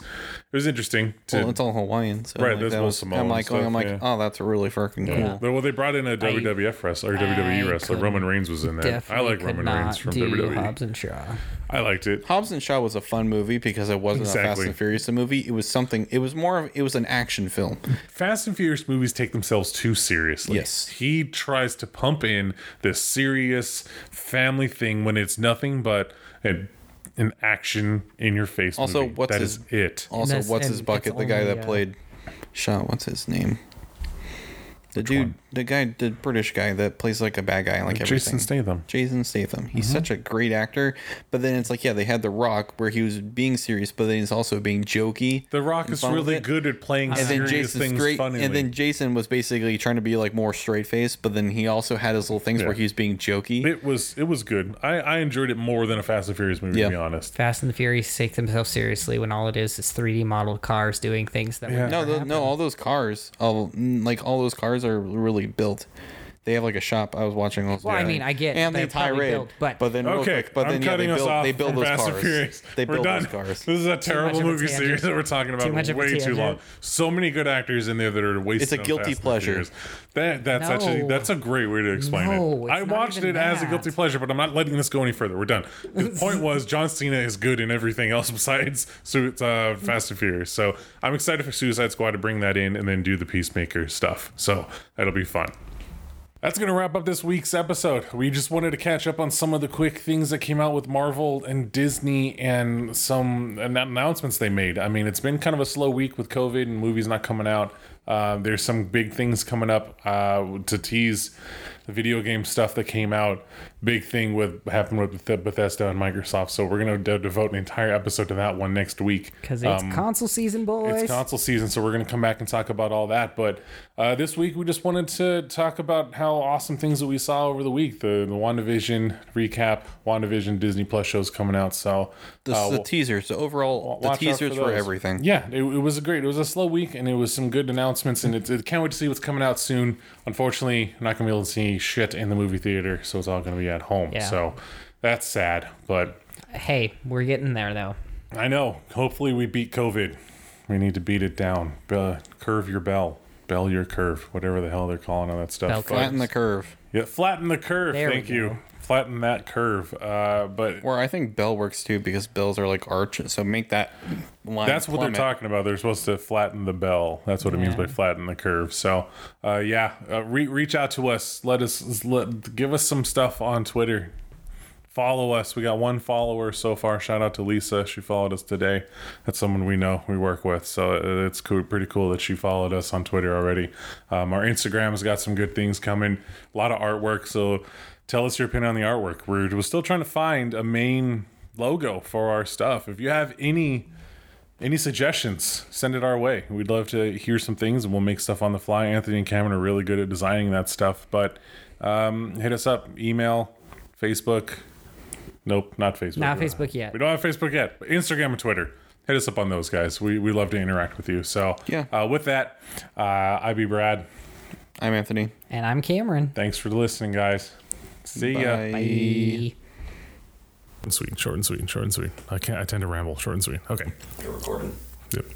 it was interesting. To, Well, it's all Hawaiian, so Right, like, there's that was, Samoan I'm like, going, I'm like, yeah. oh, that's really freaking yeah. cool. Well, they brought in a WWF wrestler or WWE I wrestler. Roman Reigns was in there. I like Roman Reigns from WWE. Hobbs and Shaw. I liked it. Hobbs and Shaw was a fun movie because it wasn't a Fast and Furious movie. It was something. It was more of. It was an action film. Fast and Furious movies take themselves too seriously. Yes. He tries to pump in this serious family thing when it's nothing but an, an action in your face Also, movie. what's That his- is it. Also, what's his bucket? The guy that uh, played Shaw. What's his name? The dude, the guy, the British guy that plays like a bad guy in like everything. Jason Statham. Jason Statham. He's Mm-hmm. such a great actor. But then it's like, yeah, they had The Rock where he was being serious, but then he's also being jokey. The Rock is really it. good at playing And then serious Jason's things great. funnily. And then Jason was basically trying to be like more straight faced, but then he also had his little things Yeah. where he was being jokey. it was it was good. I, I enjoyed it more than a Fast and Furious movie, Yeah. to be honest. Fast and the Furious take themselves seriously when all it is is 3D modeled cars doing things that Yeah. would No, the, no, all those cars, all like all those cars are really built. They have like a shop. I was watching those. Well, I mean. I get and they're they probably tirade, built, but- then real Okay, quick, but I'm then yeah, they build, they build those Fast cars. Furious. They build those cars. This is a terrible much of a movie series that we're talking about Too much of a way too long. So many good actors in there that are wasted. It's a guilty pleasure. That that's No. actually that's a great way to explain No, it. I watched even it as a guilty pleasure, but I'm not letting this go any further. We're done. The point was John Cena is good in everything else besides Suits uh, Fast and Furious. So I'm excited for Suicide Squad to bring that in and then do the Peacemaker stuff. So that'll be fun. That's going to wrap up this week's episode. We just wanted to catch up on some of the quick things that came out with Marvel and Disney and some announcements they made. I mean, it's been kind of a slow week with COVID and movies not coming out. Uh, there's some big things coming up uh, to tease the video game stuff that came out. Big thing with happened with Beth- Bethesda and Microsoft. So we're going to devote an entire episode to that one next week. because it's console season, boys. Um, It's console season, so we're going to come back and talk about all that. But uh, this week, we just wanted to talk about how awesome things that we saw over the week. The the WandaVision recap, WandaVision Disney Plus shows coming out. So The, uh, the we'll- teasers, the overall, the teasers for those. everything. Yeah, it, it was a great. It was a slow week, and it was some good announcements. And it, it can't wait to see what's coming out soon. Unfortunately, I'm not going to be able to see shit in the movie theater, so it's all going to be at home. Yeah. So that's sad, but hey, we're getting there though. I know. Hopefully, we beat COVID. We need to beat it down. Uh, curve your bell, bell your curve, whatever the hell they're calling all that stuff. Bell Flatten the curve. yeah, flatten the curve. There Thank you. Go. Flatten that curve. Uh, but where I think bell works too because bells are like arches, so make that line. that's what plummet. they're talking about. They're supposed to flatten the bell. That's what it means by flatten the curve. So, uh, yeah, uh, re- reach out to us. Let us let give us some stuff on Twitter. follow us. We got one follower so far. Shout out to Lisa. She followed us today. That's someone we know we work with. So uh, it's cool, pretty cool that she followed us on Twitter already. Um, our Instagram has got some good things coming. A lot of artwork. So tell us your opinion on the artwork. We're, we're still trying to find a main logo for our stuff. If you have any any suggestions send it our way we'd love to hear some things and we'll make stuff on the fly anthony and cameron are really good at designing that stuff but um, hit us up email facebook nope not facebook Not Facebook yet. we don't have facebook yet but instagram and twitter hit us up on those guys we, we love to interact with you so Yeah. uh, with that uh, i be brad I'm Anthony. And I'm Cameron. thanks for listening guys see ya Bye. Bye. Short and sweet short and sweet short and sweet i can't i tend to ramble short and sweet okay You're recording. yep